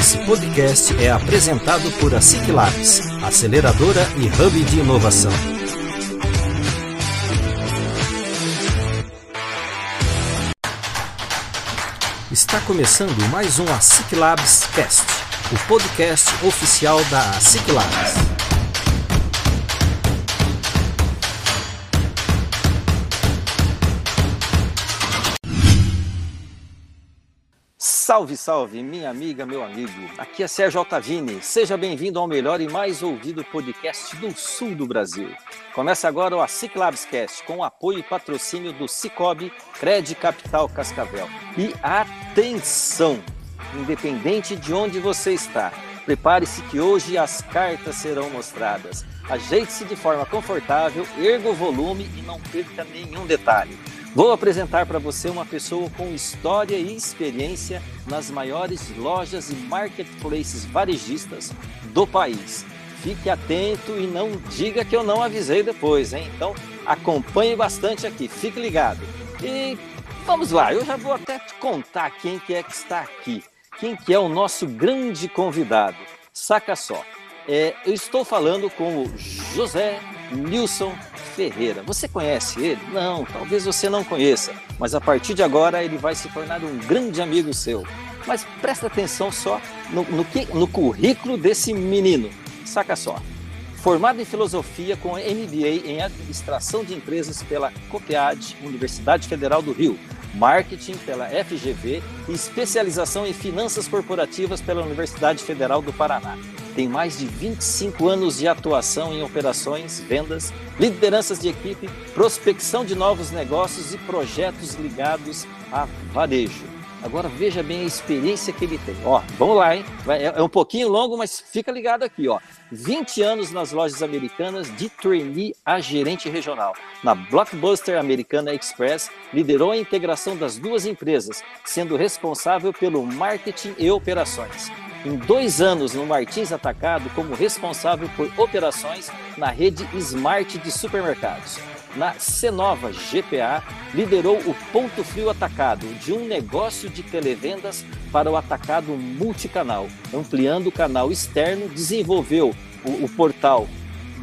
Esse podcast é apresentado por a SIC Labs, aceleradora e hub de inovação. Está começando mais um ASIC Labs Cast, o podcast oficial da ASIC Labs. Salve, salve, minha amiga, meu amigo. Aqui é Sérgio Altavini. Seja bem-vindo ao melhor e mais ouvido podcast do sul do Brasil. Começa agora o ASIC Labscast com apoio e patrocínio do Cicobi Cred Capital Cascavel. E atenção, independente de onde você está, prepare-se que hoje as cartas serão mostradas. Ajeite-se de forma confortável, erga o volume e não perca nenhum detalhe. Vou apresentar para você uma pessoa com história e experiência nas maiores lojas e marketplaces varejistas do país. Fique atento e não diga que eu não avisei depois, hein? Então acompanhe bastante aqui, fique ligado. E vamos lá, eu já vou até te contar quem que é que está aqui, quem que é o nosso grande convidado. Saca só, é, eu estou falando com o José Nilson Ferreira. Você conhece ele? Não, talvez você não conheça, mas a partir de agora ele vai se tornar um grande amigo seu. Mas presta atenção só no, no, que, no currículo desse menino. Saca só. Formado em filosofia com MBA em administração de empresas pela COPEAD, Universidade Federal do Rio, marketing pela FGV e especialização em finanças corporativas pela Universidade Federal do Paraná tem mais de 25 anos de atuação em operações, vendas, lideranças de equipe, prospecção de novos negócios e projetos ligados a varejo. Agora veja bem a experiência que ele tem. Ó, vamos lá, hein? É, é um pouquinho longo, mas fica ligado aqui, ó. 20 anos nas lojas americanas de trainee a gerente regional. Na Blockbuster Americana Express, liderou a integração das duas empresas, sendo responsável pelo marketing e operações em dois anos no Martins Atacado como responsável por operações na rede Smart de supermercados. Na Cenova GPA, liderou o Ponto Frio Atacado, de um negócio de televendas para o atacado multicanal. Ampliando o canal externo, desenvolveu o, o portal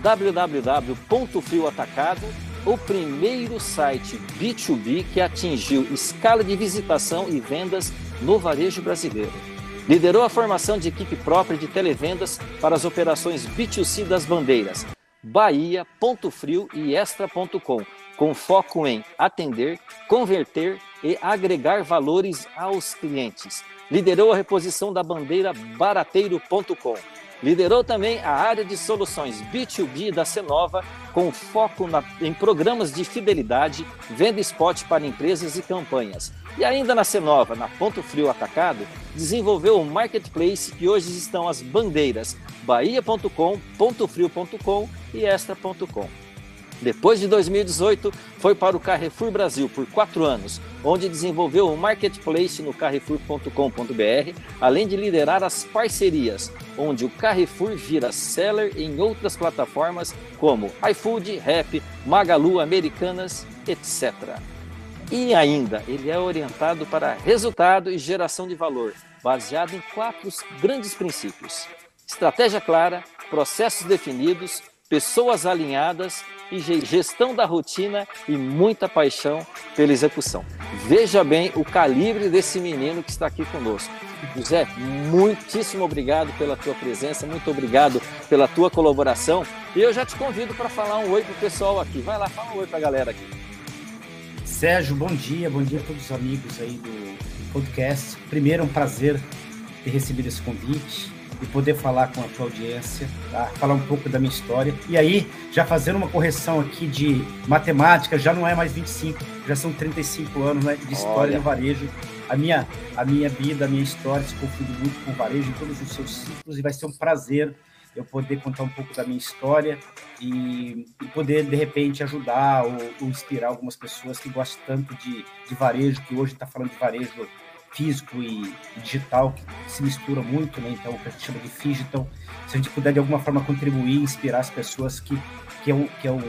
www.frioatacado, o primeiro site B2B que atingiu escala de visitação e vendas no varejo brasileiro. Liderou a formação de equipe própria de televendas para as operações B2C das bandeiras Bahia, Ponto Frio e Extra.com, com foco em atender, converter e agregar valores aos clientes. Liderou a reposição da bandeira barateiro.com Liderou também a área de soluções B2B da Cenova, com foco na, em programas de fidelidade, venda spot para empresas e campanhas. E ainda na Cenova, na Ponto Frio Atacado, desenvolveu o marketplace que hoje estão as bandeiras bahia.com, pontofrio.com e extra.com. Depois de 2018, foi para o Carrefour Brasil por quatro anos, onde desenvolveu o marketplace no carrefour.com.br, além de liderar as parcerias, onde o Carrefour vira seller em outras plataformas como iFood, Rap, Magalu, Americanas, etc. E ainda, ele é orientado para resultado e geração de valor, baseado em quatro grandes princípios: estratégia clara, processos definidos, pessoas alinhadas e gestão da rotina e muita paixão pela execução. Veja bem o calibre desse menino que está aqui conosco. José, muitíssimo obrigado pela tua presença, muito obrigado pela tua colaboração. E eu já te convido para falar um oi pro pessoal aqui. Vai lá, fala um oi para a galera aqui. Sérgio, bom dia, bom dia a todos os amigos aí do podcast. Primeiro, é um prazer ter recebido esse convite e poder falar com a tua audiência, tá? falar um pouco da minha história. E aí, já fazendo uma correção aqui de matemática, já não é mais 25, já são 35 anos né, de história Olha. no varejo. A minha, a minha vida, a minha história se confunde muito com o varejo em todos os seus ciclos e vai ser um prazer eu poder contar um pouco da minha história e, e poder, de repente, ajudar ou, ou, inspirar algumas pessoas que gostam tanto de, de varejo, que hoje está falando de varejo físico e, digital que se mistura muito, né? Então, o que a gente chama de digital. Se a gente puder de alguma forma contribuir, inspirar as pessoas que que é um, que é o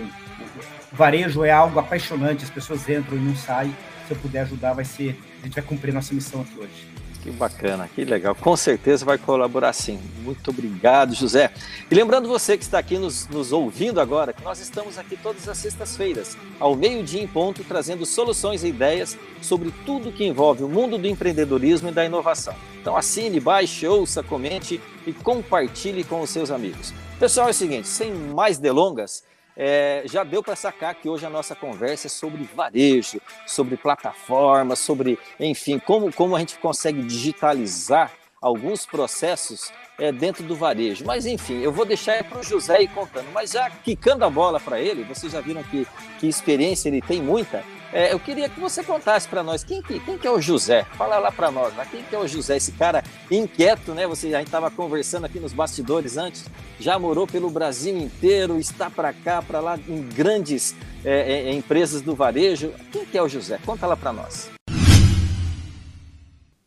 varejo é algo apaixonante, as pessoas entram e não saem. Se eu puder ajudar, vai ser a gente vai cumprir nossa missão aqui hoje. Que bacana, que legal. Com certeza vai colaborar sim. Muito obrigado, José. E lembrando você que está aqui nos, nos ouvindo agora, que nós estamos aqui todas as sextas-feiras, ao meio-dia em ponto, trazendo soluções e ideias sobre tudo que envolve o mundo do empreendedorismo e da inovação. Então assine, baixe, ouça, comente e compartilhe com os seus amigos. Pessoal, é o seguinte, sem mais delongas, é, já deu para sacar que hoje a nossa conversa é sobre varejo, sobre plataformas, sobre, enfim, como, como a gente consegue digitalizar alguns processos é, dentro do varejo. Mas enfim, eu vou deixar para o José ir contando. Mas já quicando a bola para ele, vocês já viram que, que experiência ele tem muita. É, eu queria que você contasse para nós quem, quem que é o José. Fala lá para nós, quem que é o José? Esse cara inquieto, né? Você a gente estava conversando aqui nos bastidores antes. Já morou pelo Brasil inteiro, está para cá, para lá em grandes é, é, empresas do varejo. Quem que é o José? Conta lá para nós.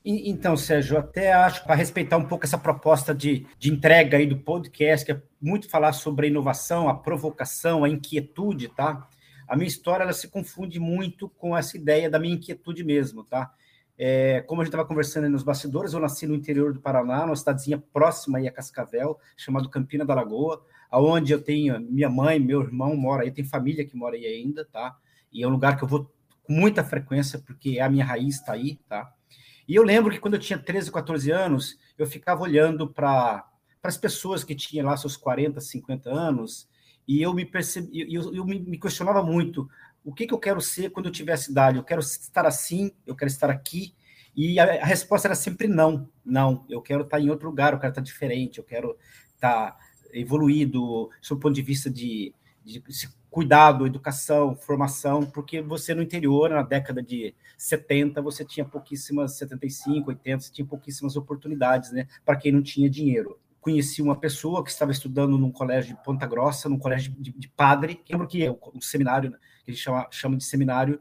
Então, Sérgio, até acho para respeitar um pouco essa proposta de, de entrega aí do podcast, que é muito falar sobre a inovação, a provocação, a inquietude, tá? A minha história ela se confunde muito com essa ideia da minha inquietude mesmo, tá? É, como a gente estava conversando nos bastidores, eu nasci no interior do Paraná, numa cidadezinha próxima aí a Cascavel, chamado Campina da Lagoa, aonde eu tenho minha mãe, meu irmão mora aí, tem família que mora aí ainda, tá? E é um lugar que eu vou com muita frequência, porque a minha raiz está aí, tá? E eu lembro que quando eu tinha 13, 14 anos, eu ficava olhando para as pessoas que tinham lá seus 40, 50 anos, e eu me percebi, eu, eu me, questionava muito o que, que eu quero ser quando eu tiver essa idade. Eu quero estar assim, eu quero estar aqui. E a, a resposta era sempre não, não. Eu quero estar em outro lugar, eu quero estar diferente, eu quero estar evoluído, sob o ponto de vista de, de cuidado, educação, formação, porque você no interior, na década de 70, você tinha pouquíssimas, 75, 80, você tinha pouquíssimas oportunidades, né, para quem não tinha dinheiro conheci uma pessoa que estava estudando num colégio de Ponta Grossa, num colégio de, de padre, lembro que é um seminário, né, que a gente chama, chama de seminário,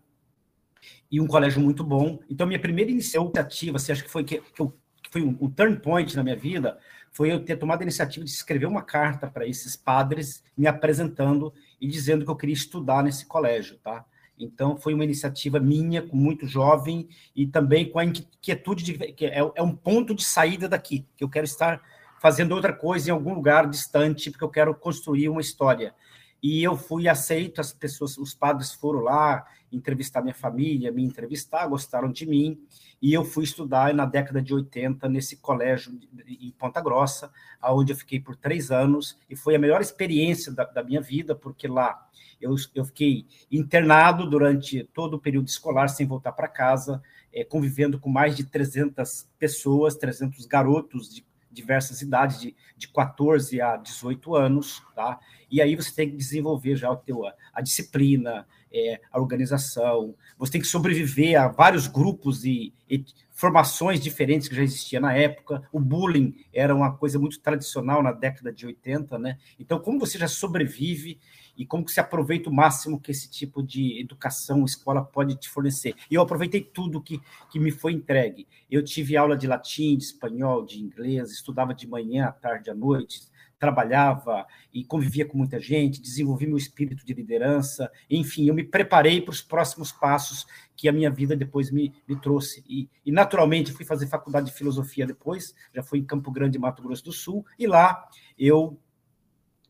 e um colégio muito bom. Então, minha primeira iniciativa, assim, acho que foi, que, que, eu, foi um, um, turn point na minha vida, foi eu ter tomado a iniciativa de escrever uma carta para esses padres, me apresentando e dizendo que eu queria estudar nesse colégio, tá? Então, foi uma iniciativa minha, muito jovem, e também com a inquietude de que é, é um ponto de saída daqui, que eu quero estar fazendo outra coisa em algum lugar distante, porque eu quero construir uma história. E eu fui aceito, as pessoas, os padres foram lá entrevistar minha família, me entrevistar, gostaram de mim, e eu fui estudar na década de 80 nesse colégio em Ponta Grossa, onde eu fiquei por três anos, e foi a melhor experiência da, da minha vida, porque lá eu, eu fiquei internado durante todo o período escolar, sem voltar para casa, é, convivendo com mais de 300 pessoas, 300 garotos de diversas idades, de, de 14 a 18 anos, tá? E aí você tem que desenvolver já o teu, a, disciplina, é, a organização, você tem que sobreviver a vários grupos e, e, formações diferentes que já existiam na época. O bullying era uma coisa muito tradicional na década de 80, né? Então, como você já sobrevive e como que se aproveita o máximo que esse tipo de educação, escola pode te fornecer. E eu aproveitei tudo que, que me foi entregue. Eu tive aula de latim, de espanhol, de inglês, estudava de manhã, à tarde, à noite, trabalhava e convivia com muita gente, desenvolvi meu espírito de liderança, enfim, eu me preparei para os próximos passos que a minha vida depois me, me trouxe. E, e, naturalmente, fui fazer faculdade de filosofia depois, já fui em Campo Grande, Mato Grosso do Sul, e lá eu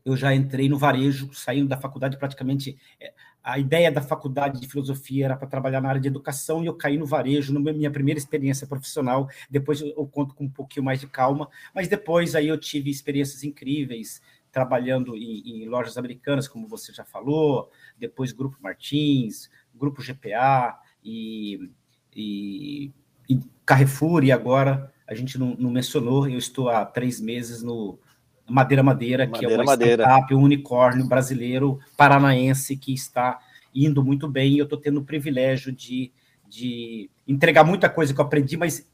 eu já entrei no varejo, saindo da faculdade praticamente. A ideia da faculdade de filosofia era para trabalhar na área de educação e eu caí no varejo, na minha primeira experiência profissional. Depois eu conto com um pouquinho mais de calma, mas depois aí eu tive experiências incríveis trabalhando em, em lojas americanas, como você já falou, depois Grupo Martins, Grupo GPA e, e, e Carrefour, e agora a gente não, não mencionou, eu estou há três meses no Madeira Madeira, que é uma Madeira. startup, um unicórnio brasileiro, paranaense, que está indo muito bem, e eu estou tendo o privilégio de, de entregar muita coisa que eu aprendi, mas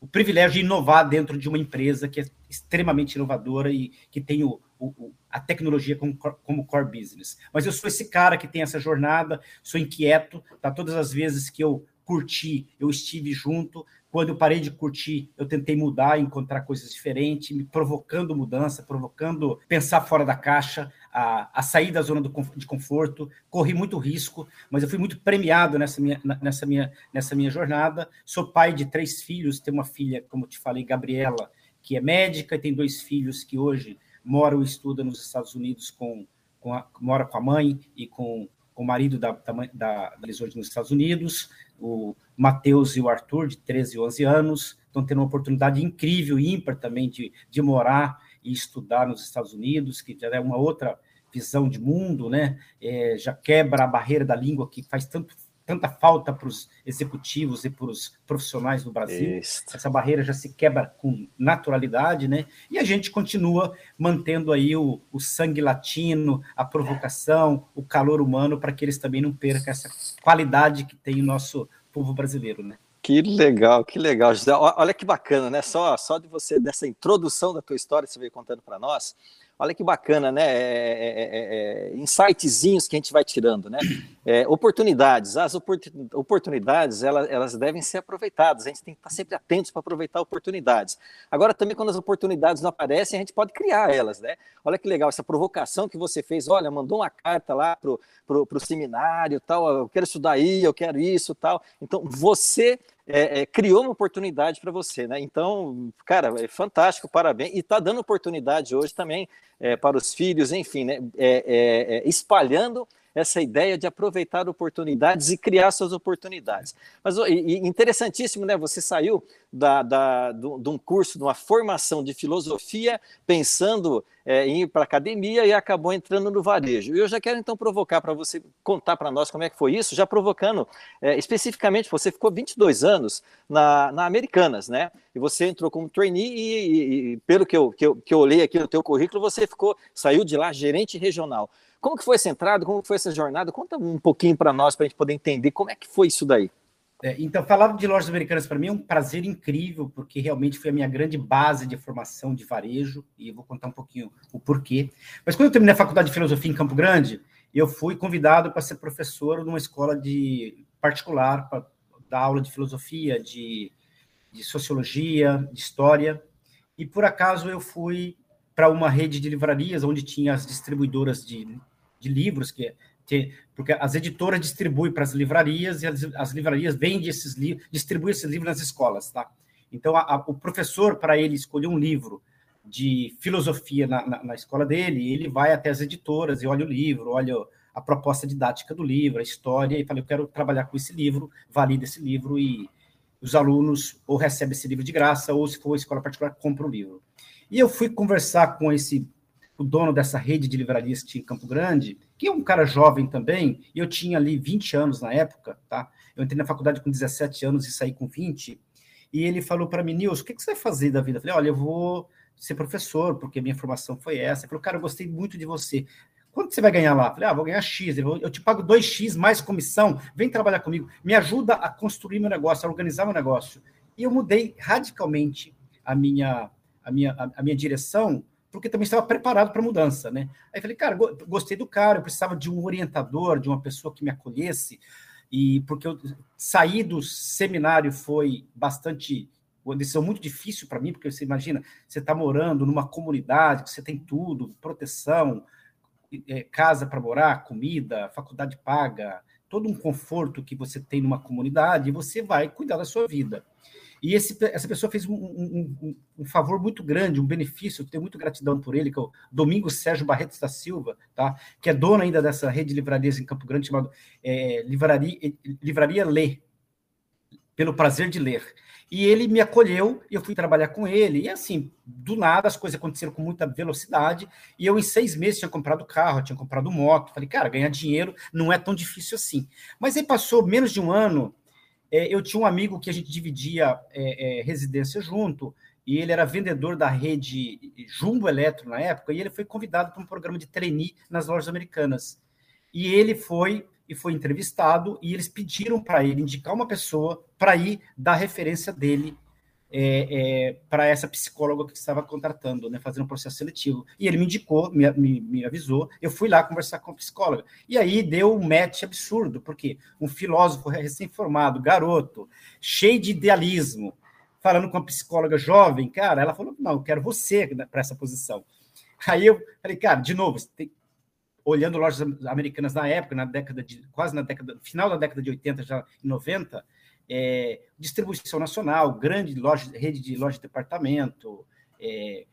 o privilégio de inovar dentro de uma empresa que é extremamente inovadora e que tem o, o, a tecnologia como, como core business. Mas eu sou esse cara que tem essa jornada, sou inquieto, tá? Todas as vezes que eu curti, eu estive junto, quando eu parei de curtir, eu tentei mudar, encontrar coisas diferentes, me provocando mudança, provocando pensar fora da caixa. a, a sair da zona do, de conforto, corri muito risco, mas eu fui muito premiado nessa minha, nessa, minha, nessa minha jornada. Sou pai de três filhos, tenho uma filha, como te falei, Gabriela, que é médica, e tem dois filhos que hoje moram e estudam nos Estados Unidos, com, com a, mora com a mãe e com, com o marido da, da, da, da nos Estados Unidos, o Matheus e o Arthur, de 13 e 11 anos, estão tendo uma oportunidade incrível, ímpar também, de, de morar e estudar nos Estados Unidos, que já é uma outra visão de mundo, né? É, já quebra a barreira da língua que faz tanto, tanta falta para os executivos e para os profissionais no Brasil. Essa barreira já se quebra com naturalidade, né? E a gente continua mantendo aí o, o sangue latino, a provocação, o calor humano, para que eles também não percam essa qualidade que tem o nosso povo brasileiro, né? Que legal, que legal. Olha que bacana, né? Só, só de você, dessa introdução da tua história, você veio contando para nós. Olha que bacana, né? É, é, é, é, insightzinhos que a gente vai tirando, né? É, oportunidades. As oportunidades, elas, elas devem ser aproveitadas. A gente tem que estar sempre atentos para aproveitar oportunidades. Agora, também, quando as oportunidades não aparecem, a gente pode criar elas, né? Olha que legal, essa provocação que você fez. Olha, mandou uma carta lá pro, pro seminário, tal. Eu quero estudar aí, eu quero isso, tal. Então, você é, é, criou uma oportunidade para você, né? Então, cara, é fantástico, parabéns. E está dando oportunidade hoje também é, para os filhos, enfim, né? É, é, é, espalhando essa ideia de aproveitar oportunidades e criar suas oportunidades. Mas e, interessantíssimo, né? Você saiu da, da, de um curso, de uma formação de filosofia, pensando é, em ir para a academia e acabou entrando no varejo. E eu já quero então provocar para você contar para nós como é que foi isso, já provocando é, especificamente, você ficou 22 anos na, na Americanas, né? E você entrou como trainee e, e, e pelo que eu, que, eu, que eu olhei aqui no teu currículo, você ficou, saiu de lá gerente regional. Como que foi essa entrada? Como foi essa jornada? Conta um pouquinho para nós, para a gente poder entender como é que foi isso daí. É, então, falar de lojas americanas para mim é um prazer incrível, porque realmente foi a minha grande base de formação de varejo, e eu vou contar um pouquinho o porquê. Mas quando eu terminei a faculdade de filosofia em Campo Grande, eu fui convidado para ser professor numa escola de particular, para dar aula de filosofia, de, de sociologia, de história, e por acaso eu fui para uma rede de livrarias onde tinha as distribuidoras de de livros, que, que porque as editoras distribuem para as livrarias e as, as livrarias vendem esses livros, distribuem esses livros nas escolas, tá? Então, a, a, o professor, para ele escolher um livro de filosofia na, na, na, escola dele, ele vai até as editoras e olha o livro, olha a proposta didática do livro, a história, e fala, eu quero trabalhar com esse livro, valida esse livro, e os alunos ou recebem esse livro de graça, ou se for uma escola particular, compra o livro. E eu fui conversar com esse o dono dessa rede de livrarias que tinha em Campo Grande, que é um cara jovem também, e eu tinha ali 20 anos na época, tá? Eu entrei na faculdade com 17 anos e saí com 20, e ele falou para mim, Nilson, o que, você vai fazer da vida? Eu falei, olha, eu vou ser professor, porque minha formação foi essa. Ele falou, cara, eu gostei muito de você. Quanto você vai ganhar lá? Eu falei, ah, vou ganhar X. Eu te pago 2X mais comissão, vem trabalhar comigo, me ajuda a construir meu negócio, a organizar meu negócio. E eu mudei radicalmente a minha, a minha, a minha direção porque também estava preparado para a mudança, né? Aí falei, cara, gostei do cara, eu precisava de um orientador, de uma pessoa que me acolhesse, e porque eu sair do seminário foi bastante uma decisão muito difícil para mim, porque você imagina, você está morando numa comunidade, você tem tudo, proteção, é, casa para morar, comida, faculdade paga, todo um conforto que você tem numa comunidade, e você vai cuidar da sua vida. E esse, essa pessoa fez um, um, um, favor muito grande, um benefício, tenho muita gratidão por ele, que é o Domingos Sérgio Barreto da Silva, tá? que é dono ainda dessa rede de livrarias em Campo Grande, chamada é, Livraria, Livraria Lê, pelo prazer de ler. E ele me acolheu, eu fui trabalhar com ele, e assim, do nada as coisas aconteceram com muita velocidade, e eu em seis meses tinha comprado carro, tinha comprado moto, falei, cara, ganhar dinheiro não é tão difícil assim. Mas aí passou menos de um ano, é, eu tinha um amigo que a gente dividia é, é, residência junto, e ele era vendedor da rede Jumbo Eletro na época, e ele foi convidado para um programa de trainee nas lojas americanas. E ele foi e foi entrevistado, e eles pediram para ele indicar uma pessoa para ir dar referência dele é, é, para essa psicóloga que estava contratando, né, fazendo um processo seletivo. E ele me indicou, me, me, me, avisou, eu fui lá conversar com a psicóloga. E aí deu um match absurdo, porque um filósofo recém-formado, garoto, cheio de idealismo, falando com uma psicóloga jovem, cara, ela falou: não, eu quero você para essa posição. Aí eu falei, cara, de novo, tem, olhando lojas americanas na época, na década de quase na década final da década de 80, já em 90, é, distribuição nacional, grande loja, rede de loja de departamento, é,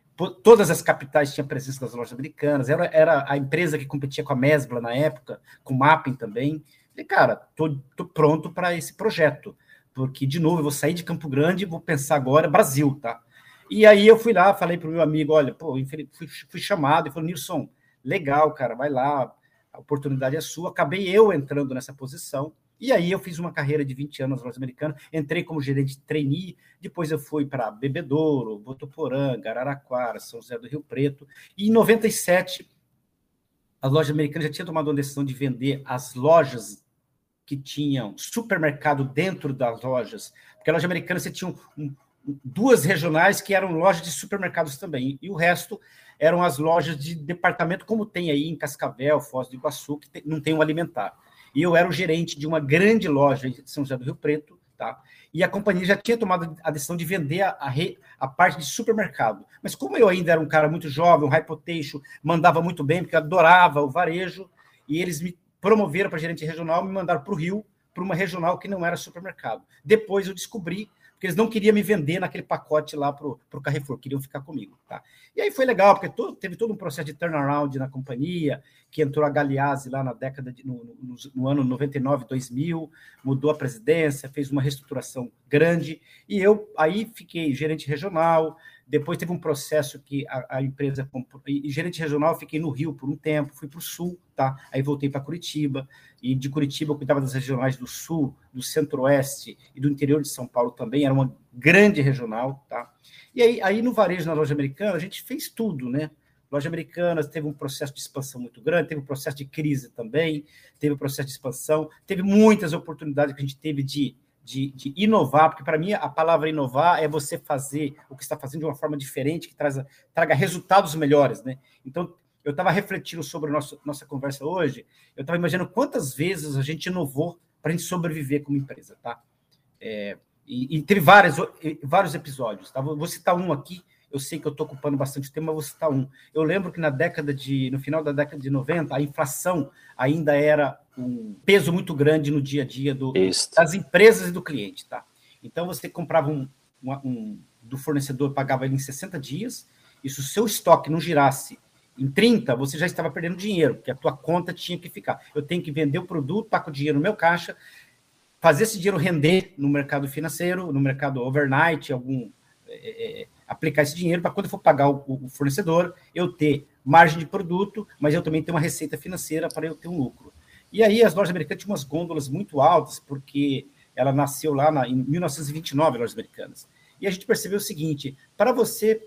todas as capitais tinham presença das lojas americanas, era, a empresa que competia com a Mesbla na época, com o Mapping também. Falei, cara, tô, tô pronto para esse projeto, porque, de novo, eu vou sair de Campo Grande e vou pensar agora Brasil, tá? E aí eu fui lá, falei para o meu amigo, olha, pô, fui, fui chamado e falou, Nilson, legal, cara, vai lá, a oportunidade é sua. Acabei eu entrando nessa posição, e aí eu fiz uma carreira de 20 anos americanas, entrei como gerente trainee, depois eu fui para Bebedouro, Botuporanga, Araraquara, São José do Rio Preto, e em 97 as lojas americanas já tinham tomado uma decisão de vender as lojas que tinham supermercado dentro das lojas, porque a loja americana você tinha um, um, duas regionais que eram lojas de supermercados também, e o resto eram as lojas de departamento, como tem aí em Cascavel, Foz do Iguaçu, que tem, não tem um alimentar. E eu era o gerente de uma grande loja em São José do Rio Preto, tá? E a companhia já tinha tomado a decisão de vender a, a, a parte de supermercado. Mas como eu ainda era um cara muito jovem, um high mandava muito bem, porque eu adorava o varejo, e eles me promoveram para gerente regional, me mandaram para o Rio, para uma regional que não era supermercado. Depois eu descobri porque eles não queriam me vender naquele pacote lá para o Carrefour, queriam ficar comigo. Tá? E aí foi legal, porque todo, teve todo um processo de turnaround na companhia, que entrou a Galeazzi lá na década de, no, no, no, ano 99, 2000, mudou a presidência, fez uma reestruturação grande, e eu aí fiquei gerente regional, depois teve um processo que a, a empresa e gerente regional, fiquei no Rio por um tempo, fui para o Sul, tá? Aí voltei para Curitiba e de Curitiba eu cuidava das regionais do Sul, do Centro-Oeste e do interior de São Paulo também. Era uma grande regional, tá? E aí, aí no varejo na loja americana a gente fez tudo, né? Loja Americana teve um processo de expansão muito grande, teve um processo de crise também, teve um processo de expansão, teve muitas oportunidades que a gente teve de de, de inovar, porque para mim a palavra inovar é você fazer o que está fazendo de uma forma diferente, que traz, traga resultados melhores, né? Então, eu estava refletindo sobre a nossa, nossa conversa hoje, eu estava imaginando quantas vezes a gente inovou para a gente sobreviver como empresa, tá? É, e, e, teve vários, vários episódios, tá? Vou citar um aqui, eu sei que eu estou ocupando bastante tempo, mas vou citar um. Eu lembro que na década de, no final da década de 90, a inflação ainda era um peso muito grande no dia a dia do, das empresas e do cliente, tá? Então você comprava um, um, um, do fornecedor, pagava ele em 60 dias, e se o seu estoque não girasse em 30, você já estava perdendo dinheiro, porque a tua conta tinha que ficar. Eu tenho que vender o produto, taco o dinheiro no meu caixa, fazer esse dinheiro render no mercado financeiro, no mercado overnight, algum é, é, aplicar esse dinheiro para quando eu for pagar o, o, fornecedor, eu ter margem de produto, mas eu também ter uma receita financeira para eu ter um lucro. E aí as lojas americanas tinham umas gôndolas muito altas, porque ela nasceu lá na, em 1929, lojas americanas. E a gente percebeu o seguinte: para você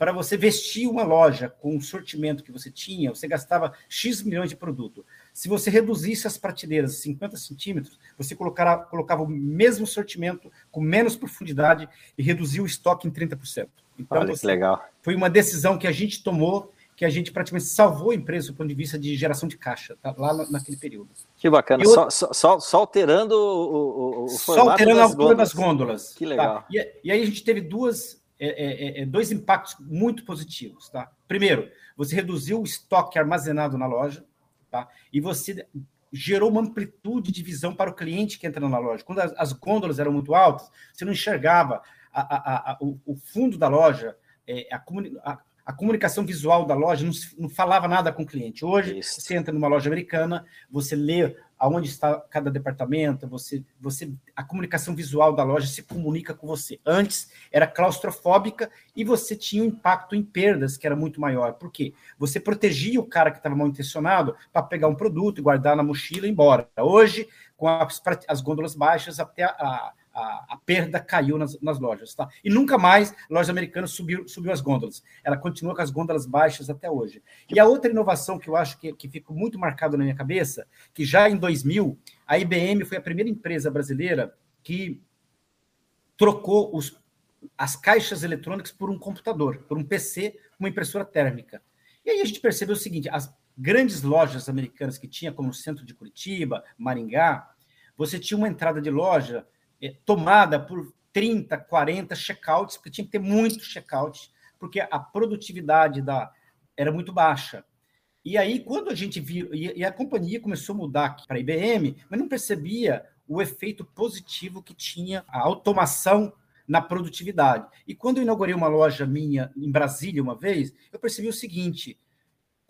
para você vestir uma loja com o sortimento que você tinha, você gastava X milhões de produto. Se você reduzisse as prateleiras 50 centímetros, você colocara, colocava o mesmo sortimento com menos profundidade e reduzia o estoque em 30%. Então, Olha que legal. Foi uma decisão que a gente tomou, que a gente praticamente salvou a empresa do ponto de vista de geração de caixa, tá? lá naquele período. Que bacana, só, só, só, alterando o, o, o Só alterando a altura das gôndolas. Que legal. Tá? E, e aí a gente teve duas é é, é, é, dois impactos muito positivos. Tá? Primeiro, você reduziu o estoque armazenado na loja tá? e você gerou uma amplitude de visão para o cliente que entra na loja. Quando as, as gôndolas eram muito altas, você não enxergava a, a, a, o, o, fundo da loja, é, a, a comunicação visual da loja não, não, falava nada com o cliente. Hoje, Isso. você entra numa loja americana, você lê aonde está cada departamento, você, você, a comunicação visual da loja se comunica com você. Antes era claustrofóbica e você tinha um impacto em perdas que era muito maior. Por quê? Você protegia o cara que estava mal intencionado para pegar um produto e guardar na mochila e ir embora. Hoje, com as, as gôndolas baixas, até a, a, a, perda caiu nas, nas, lojas, tá? E nunca mais a loja americana subiu, subiu as gôndolas. Ela continua com as gôndolas baixas até hoje. E a outra inovação que eu acho que, que ficou muito marcado na minha cabeça, que já em 2000, a IBM foi a primeira empresa brasileira que trocou os, as caixas eletrônicas por um computador, por um PC, uma impressora térmica. E aí a gente percebeu o seguinte, as grandes lojas americanas que tinha, como o centro de Curitiba, Maringá, você tinha uma entrada de loja tomada por 30, 40 checkouts, porque tinha que ter muito checkout, porque a produtividade da era muito baixa. E aí, quando a gente viu, e a companhia começou a mudar para a IBM, mas não percebia o efeito positivo que tinha a automação na produtividade. E quando eu inaugurei uma loja minha em Brasília uma vez, eu percebi o seguinte: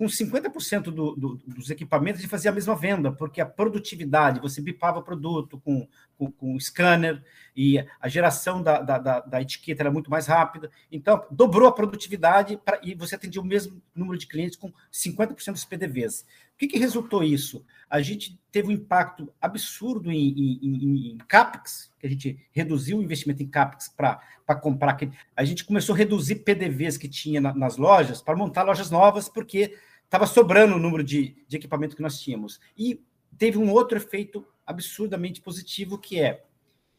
com 50% do, do, dos equipamentos, gente fazia a mesma venda, porque a produtividade, você bipava produto com, com, com scanner e a geração da, da, da, da, etiqueta era muito mais rápida. Então, dobrou a produtividade pra, e você atendia o mesmo número de clientes com 50% dos PDVs. O que, que resultou isso? A gente teve um impacto absurdo em, em, em, em CAPEX, que a gente reduziu o investimento em CAPEX para comprar. A gente começou a reduzir PDVs que tinha na, nas lojas para montar lojas novas, porque estava sobrando o número de, de equipamento que nós tínhamos. E teve um outro efeito absurdamente positivo, que é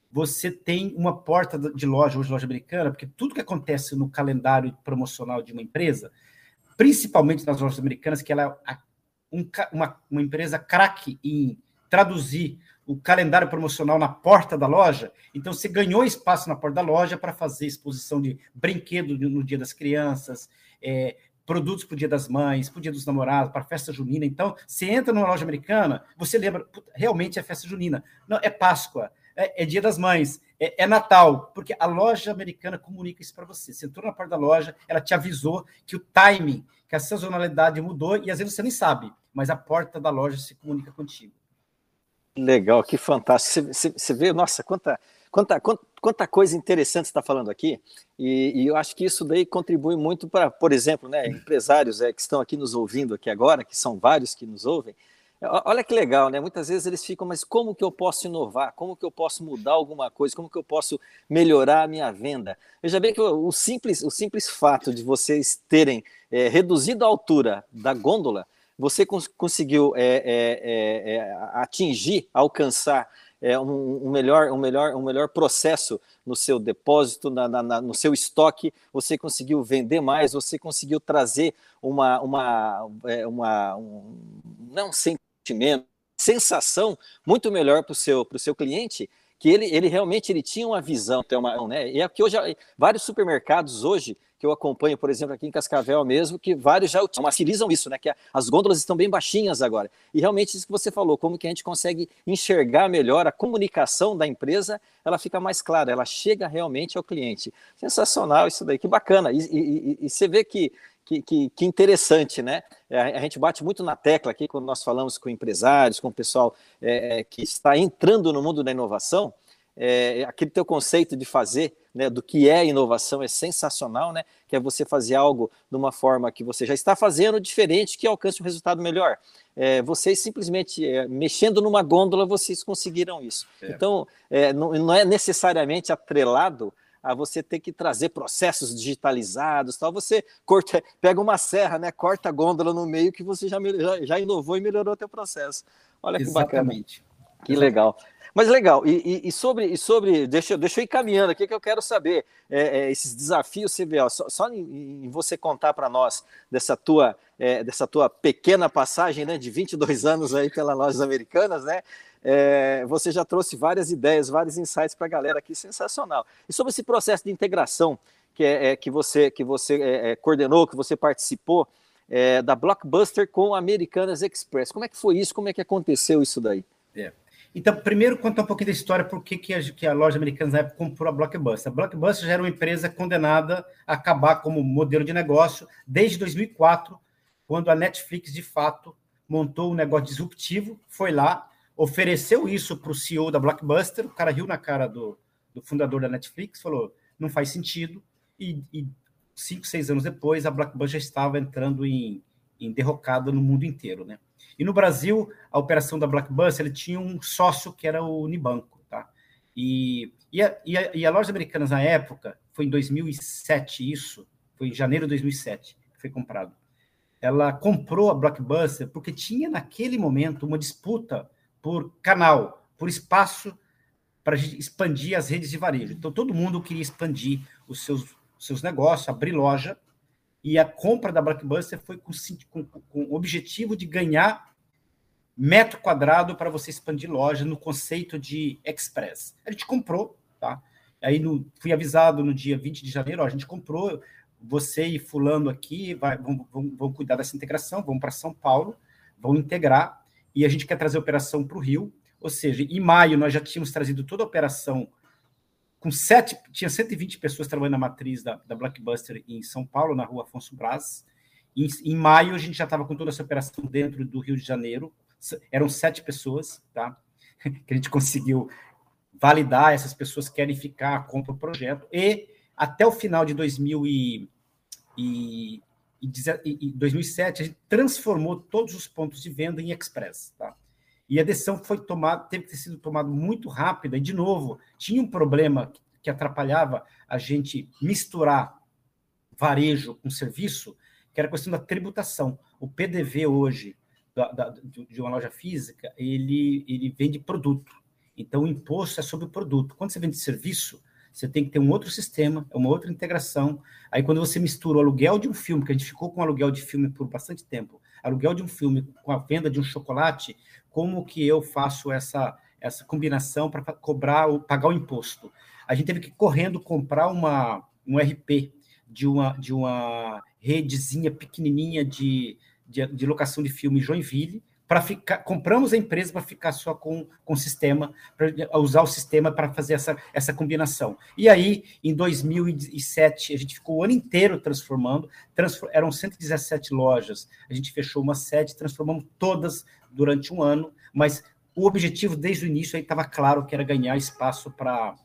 você tem uma porta de loja, hoje loja americana, porque tudo que acontece no calendário promocional de uma empresa, principalmente nas lojas americanas, que ela é um, uma, uma empresa craque em traduzir o calendário promocional na porta da loja, então você ganhou espaço na porta da loja para fazer exposição de brinquedo no Dia das Crianças, é, produtos para o Dia das Mães, para o Dia dos Namorados, para a festa junina. Então, você entra numa loja americana, você lembra, realmente é festa junina. Não, é Páscoa, é, é Dia das Mães, é, é, Natal, porque a loja americana comunica isso para você. Você entrou na porta da loja, ela te avisou que o timing, que a sazonalidade mudou, e às vezes você nem sabe, mas a porta da loja se comunica contigo. Legal, que fantástico. Você, você vê, nossa, quanta Quanta, quanta, coisa interessante está falando aqui, e, e, eu acho que isso daí contribui muito para, por exemplo, né, empresários é, que estão aqui nos ouvindo aqui agora, que são vários que nos ouvem, Olha que legal, né? Muitas vezes eles ficam, mas como que eu posso inovar? Como que eu posso mudar alguma coisa? Como que eu posso melhorar a minha venda? Veja bem que o simples, o simples fato de vocês terem é, reduzido a altura da gôndola, você cons conseguiu é, é, é atingir, alcançar é, um, um, melhor, um, melhor, um melhor processo no seu depósito, na, na, no seu estoque, você conseguiu vender mais, você conseguiu trazer uma, uma, é, uma um, não sentimento, sensação muito melhor para o seu, seu cliente, que ele, ele realmente ele tinha uma visão, tem uma, né? E é que hoje vários supermercados hoje que eu acompanho, por exemplo, aqui em Cascavel mesmo, que vários já utilizam isso, né? Que as gôndolas estão bem baixinhas agora. E realmente isso que você falou, como que a gente consegue enxergar melhor a comunicação da empresa, ela fica mais clara, ela chega realmente ao cliente. Sensacional isso daí, que bacana. E, e, e você vê que que, que, que, interessante, né? A, gente bate muito na tecla aqui quando nós falamos com empresários, com o pessoal é, é que está entrando no mundo da inovação, é, aquele teu conceito de fazer, né, do que é inovação é sensacional, né? Que é você fazer algo de uma forma que você já está fazendo diferente, que alcance um resultado melhor. É, vocês simplesmente é, mexendo numa gôndola, vocês conseguiram isso. É. Então, é, não, não, é necessariamente atrelado a você ter que trazer processos digitalizados, tal. Você corta, pega uma serra, né? Corta a gôndola no meio que você já, já, já inovou e melhorou o teu processo. Olha que Exatamente. bacana. Que legal. Mas legal, e, e, e, sobre, e sobre deixa, deixa eu ir caminhando aqui que eu quero saber é, é, esses desafios, ó, só, só em, em, você contar para nós dessa tua, é, dessa tua pequena passagem né, de 22 anos aí pelas lojas americanas, né? É, você já trouxe várias ideias, vários insights para a galera aqui, sensacional. E sobre esse processo de integração que, é, é que você, que você coordenou, que você participou, da Blockbuster com Americanas Express. Como é que foi isso? Como é que aconteceu isso daí? É. Então, primeiro, contar um pouquinho da história, por que, que, a, que a loja americana na época comprou a Blockbuster. A Blockbuster já era uma empresa condenada a acabar como modelo de negócio desde 2004, quando a Netflix, de fato, montou um negócio disruptivo, foi lá, ofereceu isso para o CEO da Blockbuster, o cara riu na cara do, do fundador da Netflix, falou, não faz sentido, e, e cinco, seis anos depois, a Blockbuster estava entrando em, em derrocada no mundo inteiro, né? E no Brasil, a operação da Blockbuster, ele tinha um sócio que era o Unibanco, tá? E, e, a, e, a, e a loja americana na época, foi em 2007 isso, foi em janeiro de 2007 que foi comprado. Ela comprou a Blockbuster porque tinha naquele momento uma disputa por canal, por espaço para expandir as redes de varejo. Então todo mundo queria expandir os seus, seus negócios, abrir loja, e a compra da Blockbuster foi com, com, com o objetivo de ganhar metro quadrado para você expandir loja no conceito de express. A gente comprou, tá? Aí no, fui avisado no dia 20 de janeiro, ó, a gente comprou, você e fulano aqui vai, vão, vão, vão cuidar dessa integração, vão para São Paulo, vão integrar, e a gente quer trazer a operação para o Rio. Ou seja, em maio nós já tínhamos trazido toda a operação com sete, tinha 120 pessoas trabalhando na matriz da, da Blockbuster em São Paulo, na rua Afonso Braz. Em, em maio, a gente já estava com toda essa operação dentro do Rio de Janeiro. Eram sete pessoas, tá? Que a gente conseguiu validar, essas pessoas querem ficar, compra o projeto. E até o final de 2000 e, e, e 2007, a gente transformou todos os pontos de venda em express, tá? E a decisão foi tomada, teve que ter sido tomada muito rápida. E, de novo, tinha um problema que atrapalhava a gente misturar varejo com serviço, que era a questão da tributação. O PDV hoje, da, da, de uma loja física, ele, ele vende produto. Então, o imposto é sobre o produto. Quando você vende serviço, você tem que ter um outro sistema, é uma outra integração. Aí, quando você mistura o aluguel de um filme, que a gente ficou com aluguel de filme por bastante tempo, aluguel de um filme com a venda de um chocolate, como que eu faço essa, essa combinação para cobrar, pagar o imposto? A gente teve que correndo comprar uma, um RP de uma, de uma redezinha pequenininha de, de, de locação de filme Joinville, para ficar, compramos a empresa para ficar só com, com o sistema, para usar o sistema para fazer essa, essa combinação. E aí, em 2007, a gente ficou o ano inteiro transformando, transform, eram 117 lojas, a gente fechou uma sede, transformamos todas durante um ano, mas o objetivo desde o início aí estava claro que era ganhar espaço para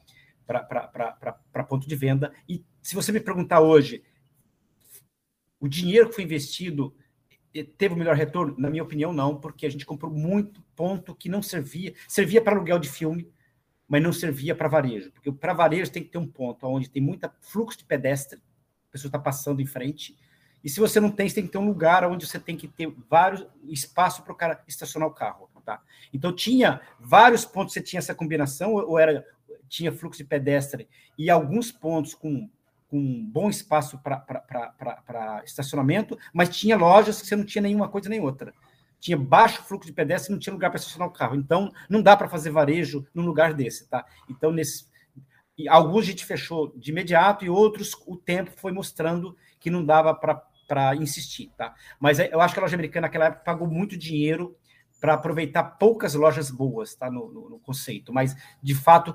ponto de venda. E se você me perguntar hoje, o dinheiro que foi investido teve o melhor retorno? Na minha opinião, não, porque a gente comprou muito ponto que não servia, servia para aluguel de filme, mas não servia para varejo, porque para varejo tem que ter um ponto onde tem muito fluxo de pedestre, a pessoa está passando em frente, e se você não tem, você tem que ter um lugar onde você tem que ter vários espaço para o cara estacionar o carro, tá? Então tinha vários pontos, você tinha essa combinação, ou era tinha fluxo de pedestre e alguns pontos com com bom espaço para estacionamento, mas tinha lojas que você não tinha nenhuma coisa nem outra. Tinha baixo fluxo de pedestre e não tinha lugar para estacionar o carro. Então, não dá para fazer varejo num lugar desse, tá? Então, nesse, alguns a gente fechou de imediato e outros o tempo foi mostrando que não dava para insistir, tá? Mas eu acho que a loja americana naquela época pagou muito dinheiro para aproveitar poucas lojas boas, tá? No, no, no conceito, mas de fato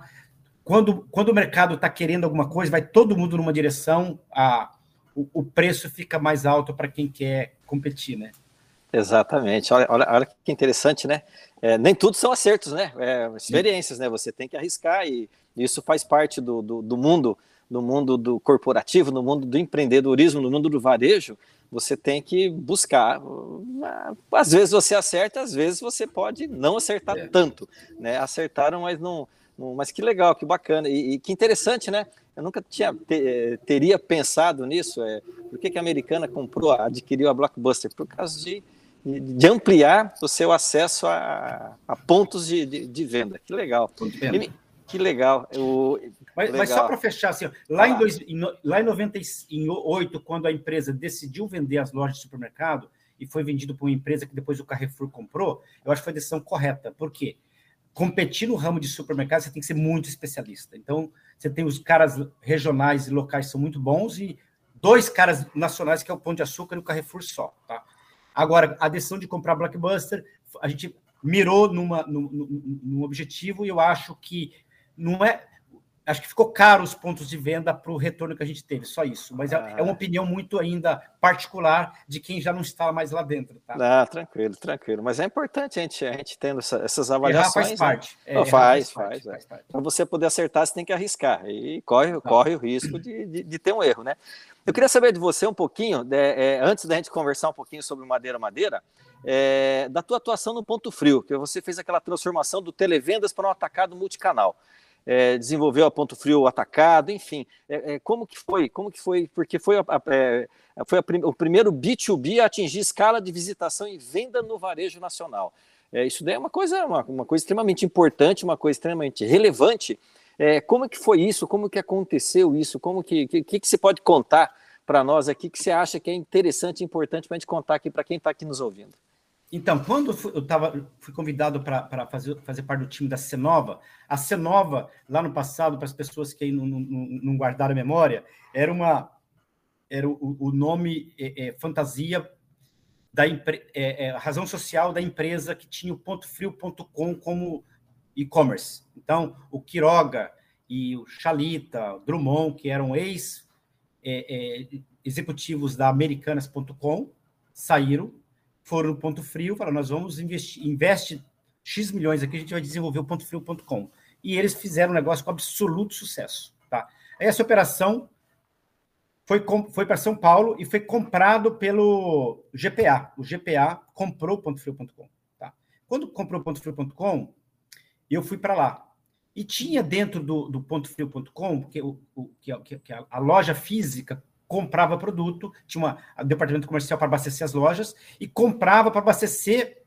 quando, quando o mercado está querendo alguma coisa, vai todo mundo numa direção, a, o, o preço fica mais alto para quem quer competir, né? Exatamente. Olha, olha, olha que interessante, né? É, nem tudo são acertos, né? É, experiências, né? Você tem que arriscar e isso faz parte do, do, do, mundo, do mundo do corporativo, no mundo do empreendedorismo, no mundo do varejo. Você tem que buscar. Às vezes você acerta, às vezes você pode não acertar é. tanto, né? Acertaram, mas não mas que legal, que bacana e, e que interessante, né? Eu nunca tinha, te, eh, teria pensado nisso. É, por que, que a americana comprou, adquiriu a Blockbuster? Por causa de, de ampliar o seu acesso a, a pontos de, de, de, venda. Que legal. E, que legal. Eu, mas, legal. mas, só para fechar, assim, lá, ah. em dois, em, lá em 98, quando a empresa decidiu vender as lojas de supermercado e foi vendido para uma empresa que depois o Carrefour comprou, eu acho que foi a decisão correta. Por quê? Competir no ramo de supermercado, você tem que ser muito especialista. Então, você tem os caras regionais e locais que são muito bons e dois caras nacionais, que é o Pão de Açúcar e o Carrefour só. Tá? Agora, a decisão de comprar Blockbuster, a gente mirou numa, num, num objetivo e eu acho que não é acho que ficou caro os pontos de venda para o retorno que a gente teve, só isso. Mas é, ah. é, uma opinião muito ainda particular de quem já não está mais lá dentro. Tá? Ah, tranquilo, tranquilo. Mas é importante a gente, a gente tendo essa, essas avaliações. Errar faz parte. Né? É, não, faz, faz. faz, faz Para você poder acertar, você tem que arriscar. E corre, corre o risco de, de, de, ter um erro, né? Eu queria saber de você um pouquinho, é, antes da gente conversar um pouquinho sobre Madeira Madeira, é, da tua atuação no Ponto Frio, que você fez aquela transformação do televendas para um atacado multicanal é, desenvolveu a Ponto Frio atacado, enfim, é, é, como que foi? Como que foi? Porque foi, a, a, é, foi a, o primeiro B2B a atingir escala de visitação e venda no varejo nacional. É, isso daí é uma coisa, uma, uma, coisa extremamente importante, uma coisa extremamente relevante. É, como que foi isso? Como que aconteceu isso? Como que, que, que, que você pode contar para nós aqui que você acha que é interessante e importante para a gente contar aqui para quem está aqui nos ouvindo? Então, quando eu tava, fui convidado para fazer, fazer parte do time da Cenova, a Cenova, lá no passado, para as pessoas que aí não, não, não guardaram a memória, era uma, era o, o nome é, é, fantasia da é, é, razão social da empresa que tinha o pontofrio.com como e-commerce. Então, o Quiroga e o Chalita, o Drummond, que eram ex é, é, da Americanas.com, saíram, foram no Ponto Frio, falaram, nós vamos investir, investe X milhões aqui, a gente vai desenvolver o pontofrio.com. E eles fizeram um negócio com absoluto sucesso. Tá? Essa operação foi, foi para São Paulo e foi comprado pelo GPA. O GPA comprou o pontofrio.com. Tá? Quando comprou o pontofrio.com, eu fui para lá. E tinha dentro do, do pontofrio.com, porque o, o, que, que a, a loja física comprava produto, tinha uma, um departamento comercial para abastecer as lojas, e comprava para abastecer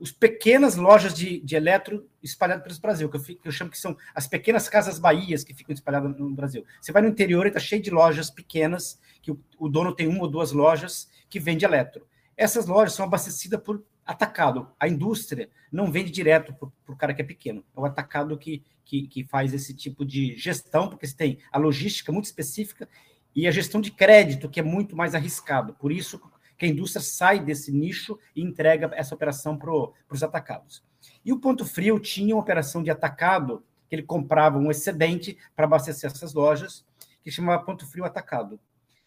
os pequenas lojas de, de eletro espalhadas pelo Brasil, que eu, que eu, chamo que são as pequenas casas bahias que ficam espalhadas no Brasil. Você vai no interior e está cheio de lojas pequenas, que o, o, dono tem uma ou duas lojas que vende eletro. Essas lojas são abastecidas por atacado. A indústria não vende direto para o cara que é pequeno. É o atacado que, que, que faz esse tipo de gestão, porque você tem a logística muito específica e a gestão de crédito, que é muito mais arriscado. Por isso que a indústria sai desse nicho e entrega essa operação para os atacados. E o Ponto Frio tinha uma operação de atacado, que ele comprava um excedente para abastecer essas lojas, que chamava Ponto Frio Atacado.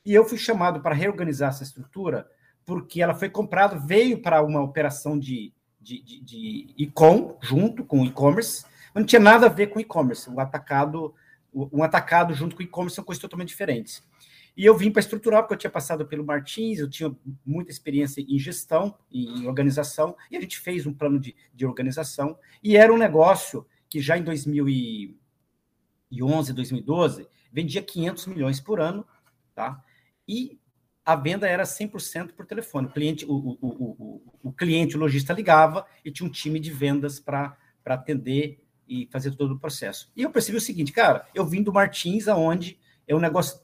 E eu fui chamado para reorganizar essa estrutura, porque ela foi comprada, veio para uma operação de, de, de, de e-com, junto com o e-commerce, mas não tinha nada a ver com e-commerce. O atacado, um atacado junto com o e-commerce são coisas totalmente diferentes. E eu vim para estruturar, porque eu tinha passado pelo Martins, eu tinha muita experiência em gestão, em organização, e a gente fez um plano de, de organização, e era um negócio que já em 2011, 2012, vendia 500 milhões por ano, tá? E a venda era 100% por telefone. O cliente, o, o, o, o, cliente, o lojista ligava e tinha um time de vendas para atender e fazer todo o processo. E eu percebi o seguinte, cara, eu vim do Martins, aonde é um negócio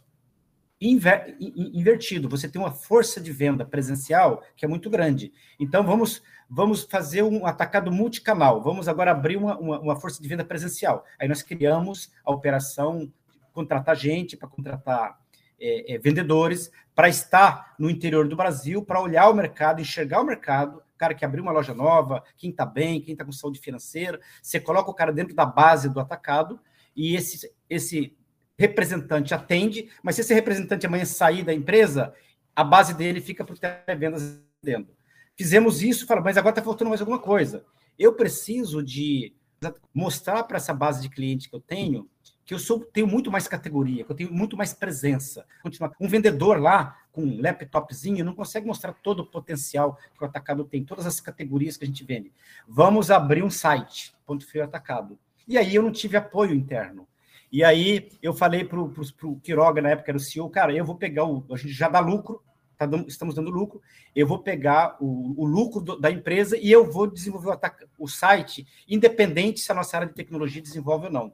inver, invertido. Você tem uma força de venda presencial que é muito grande. Então, vamos, vamos fazer um atacado multicanal. Vamos agora abrir uma, uma, uma força de venda presencial. Aí nós criamos a operação contratar gente, para contratar é, é, vendedores, para estar no interior do Brasil, para olhar o mercado, enxergar o mercado, cara que abriu uma loja nova, quem está bem, quem está com saúde financeira, você coloca o cara dentro da base do atacado e esse, esse representante atende, mas se esse representante amanhã sair da empresa, a base dele fica para o televendas dentro. Fizemos isso, fala, mas agora está faltando mais alguma coisa. Eu preciso de mostrar para essa base de cliente que eu tenho que eu sou, tenho muito mais categoria, que eu tenho muito mais presença. Um vendedor lá com um laptopzinho não consegue mostrar todo o potencial que o atacado tem, todas as categorias que a gente vende. Vamos abrir um site, ponto frio atacado. E aí eu não tive apoio interno. E aí eu falei para o Quiroga, na época era o CEO, cara, eu vou pegar o. A gente já dá lucro, tá estamos dando lucro, eu vou pegar o, o lucro do, da empresa e eu vou desenvolver o, o, site, independente se a nossa área de tecnologia desenvolve ou não.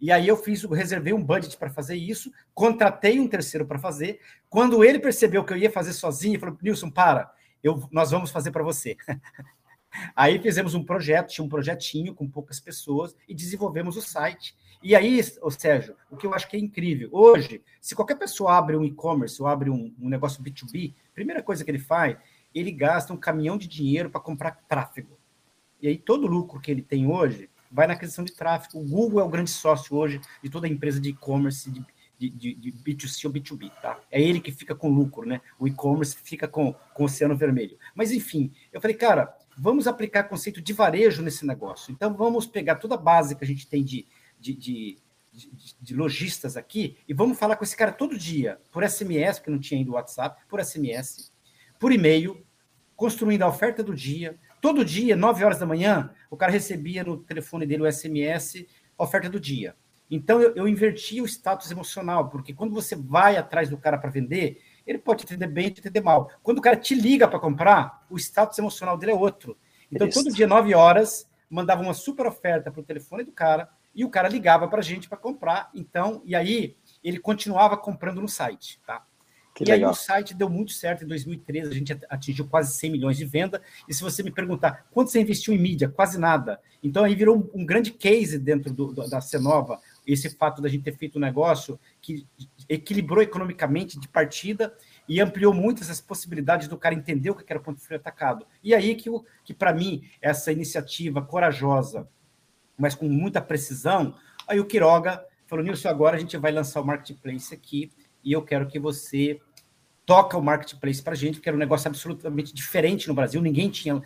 E aí eu fiz, reservei um budget para fazer isso, contratei um terceiro para fazer. Quando ele percebeu que eu ia fazer sozinho, ele falou: Nilson, para, eu, nós vamos fazer para você. aí fizemos um projeto, tinha um projetinho com poucas pessoas e desenvolvemos o site. E aí, o Sérgio, o que eu acho que é incrível, hoje, se qualquer pessoa abre um e-commerce ou abre um, um negócio B2B, primeira coisa que ele faz, ele gasta um caminhão de dinheiro para comprar tráfego. E aí, todo o lucro que ele tem hoje vai na aquisição de tráfego. O Google é o grande sócio hoje de toda empresa de e-commerce, de, de, de, B2C ou B2B, tá? É ele que fica com lucro, né? O e-commerce fica com, com o oceano vermelho. Mas, enfim, eu falei, cara, vamos aplicar conceito de varejo nesse negócio. Então, vamos pegar toda a base que a gente tem de de, de, de, de, lojistas aqui e vamos falar com esse cara todo dia, por SMS, porque não tinha ainda o WhatsApp, por SMS, por e-mail, construindo a oferta do dia. Todo dia, 9 horas da manhã, o cara recebia no telefone dele o SMS, oferta do dia. Então, eu, eu inverti o status emocional, porque quando você vai atrás do cara para vender, ele pode te atender bem, te atender mal. Quando o cara te liga para comprar, o status emocional dele é outro. Então, Isso. todo dia, 9 horas, mandava uma super oferta para o telefone do cara, e o cara ligava para a gente para comprar. Então, e aí ele continuava comprando no site, tá? Que e legal. aí o site deu muito certo em 2013, a gente atingiu quase 100 milhões de venda. E se você me perguntar quanto você investiu em mídia, quase nada. Então aí virou um, grande case dentro do, do, da Cenova, esse fato da gente ter feito um negócio que equilibrou economicamente de partida e ampliou muitas as possibilidades do cara entender o que era o ponto frio atacado. E aí que, que para mim, essa iniciativa corajosa, mas com muita precisão, aí o Quiroga falou, Nilson, agora a gente vai lançar o Marketplace aqui e eu quero que você toca o Marketplace para a gente, porque era um negócio absolutamente diferente no Brasil, ninguém tinha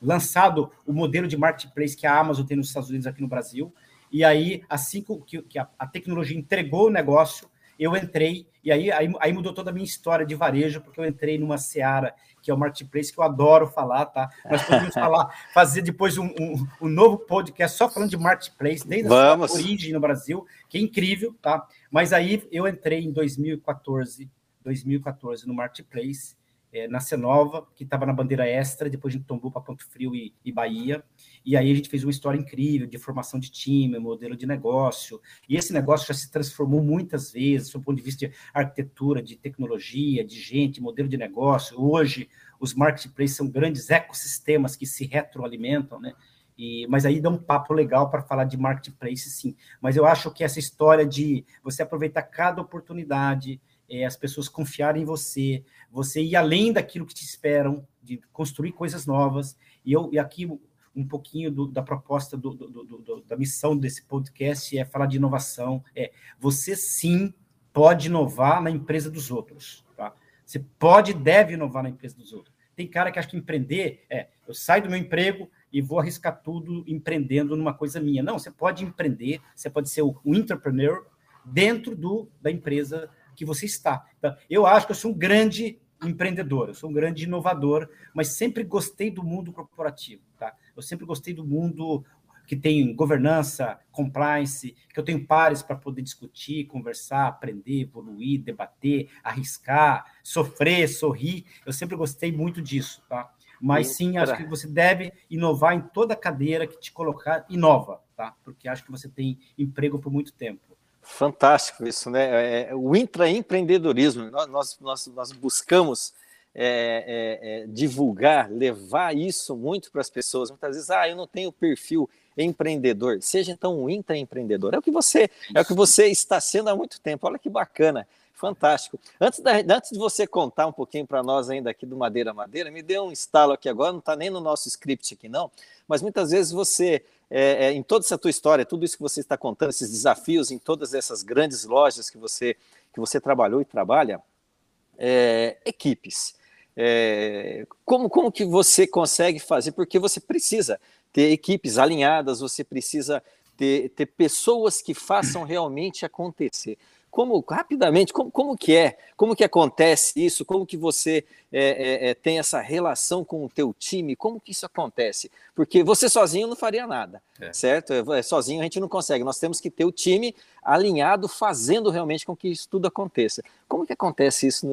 lançado o modelo de Marketplace que a Amazon tem nos Estados Unidos aqui no Brasil, e aí, assim que, que a, a tecnologia entregou o negócio, eu entrei, e aí, aí, aí, mudou toda a minha história de varejo, porque eu entrei numa seara, que é o marketplace, que eu adoro falar, tá? Nós podemos falar, fazer depois um, um, um, novo podcast só falando de marketplace, desde Vamos. a origem no Brasil, que é incrível, tá? Mas aí eu entrei em 2014, 2014 no marketplace, é, na Cenova, que estava na bandeira extra, depois a gente tombou para Ponto Frio e, e, Bahia. E aí a gente fez uma história incrível de formação de time, modelo de negócio. E esse negócio já se transformou muitas vezes, do ponto de vista de arquitetura, de tecnologia, de gente, modelo de negócio. Hoje, os marketplaces são grandes ecossistemas que se retroalimentam, né? E, mas aí dá um papo legal para falar de marketplace, sim. Mas eu acho que essa história de você aproveitar cada oportunidade, é, as pessoas confiarem em você, você ir além daquilo que te esperam, de construir coisas novas. E eu e aqui um pouquinho do, da proposta do, do, da missão desse podcast é falar de inovação. É você sim pode inovar na empresa dos outros. Tá? Você pode e deve inovar na empresa dos outros. Tem cara que acha que empreender é eu saio do meu emprego e vou arriscar tudo empreendendo numa coisa minha. Não, você pode empreender, você pode ser um entrepreneur dentro do, da empresa que você está. Então, eu acho que eu sou um grande empreendedor, eu sou um grande inovador, mas sempre gostei do mundo corporativo, tá? Eu sempre gostei do mundo que tem governança, compliance, que eu tenho pares para poder discutir, conversar, aprender, evoluir, debater, arriscar, sofrer, sorrir. Eu sempre gostei muito disso, tá? Mas sim, acho que você deve inovar em toda cadeira que te colocar, inova, tá? Porque acho que você tem emprego por muito tempo. Fantástico isso, né? É, é, o intraempreendedorismo, nós, nós, nós buscamos é, é, é, divulgar, levar isso muito para as pessoas. Muitas vezes, ah, eu não tenho perfil empreendedor. Seja então um intraempreendedor. É o que você é o que você está sendo há muito tempo. Olha que bacana. Fantástico. Antes, da, antes de você contar um pouquinho para nós ainda aqui do Madeira Madeira, me deu um estalo aqui agora, não está nem no nosso script aqui não, mas muitas vezes você é, é, em toda essa tua história, tudo isso que você está contando, esses desafios em todas essas grandes lojas que você, que você trabalhou e trabalha, é, equipes. É, como, como que você consegue fazer? Porque você precisa ter equipes alinhadas, você precisa ter, ter pessoas que façam realmente acontecer como rapidamente, como, como que é, como que acontece isso, como que você é, é, é, tem essa relação com o teu time, como que isso acontece? Porque você sozinho não faria nada, é. certo? É, sozinho a gente não consegue, nós temos que ter o time alinhado, fazendo realmente com que isso tudo aconteça. Como que acontece isso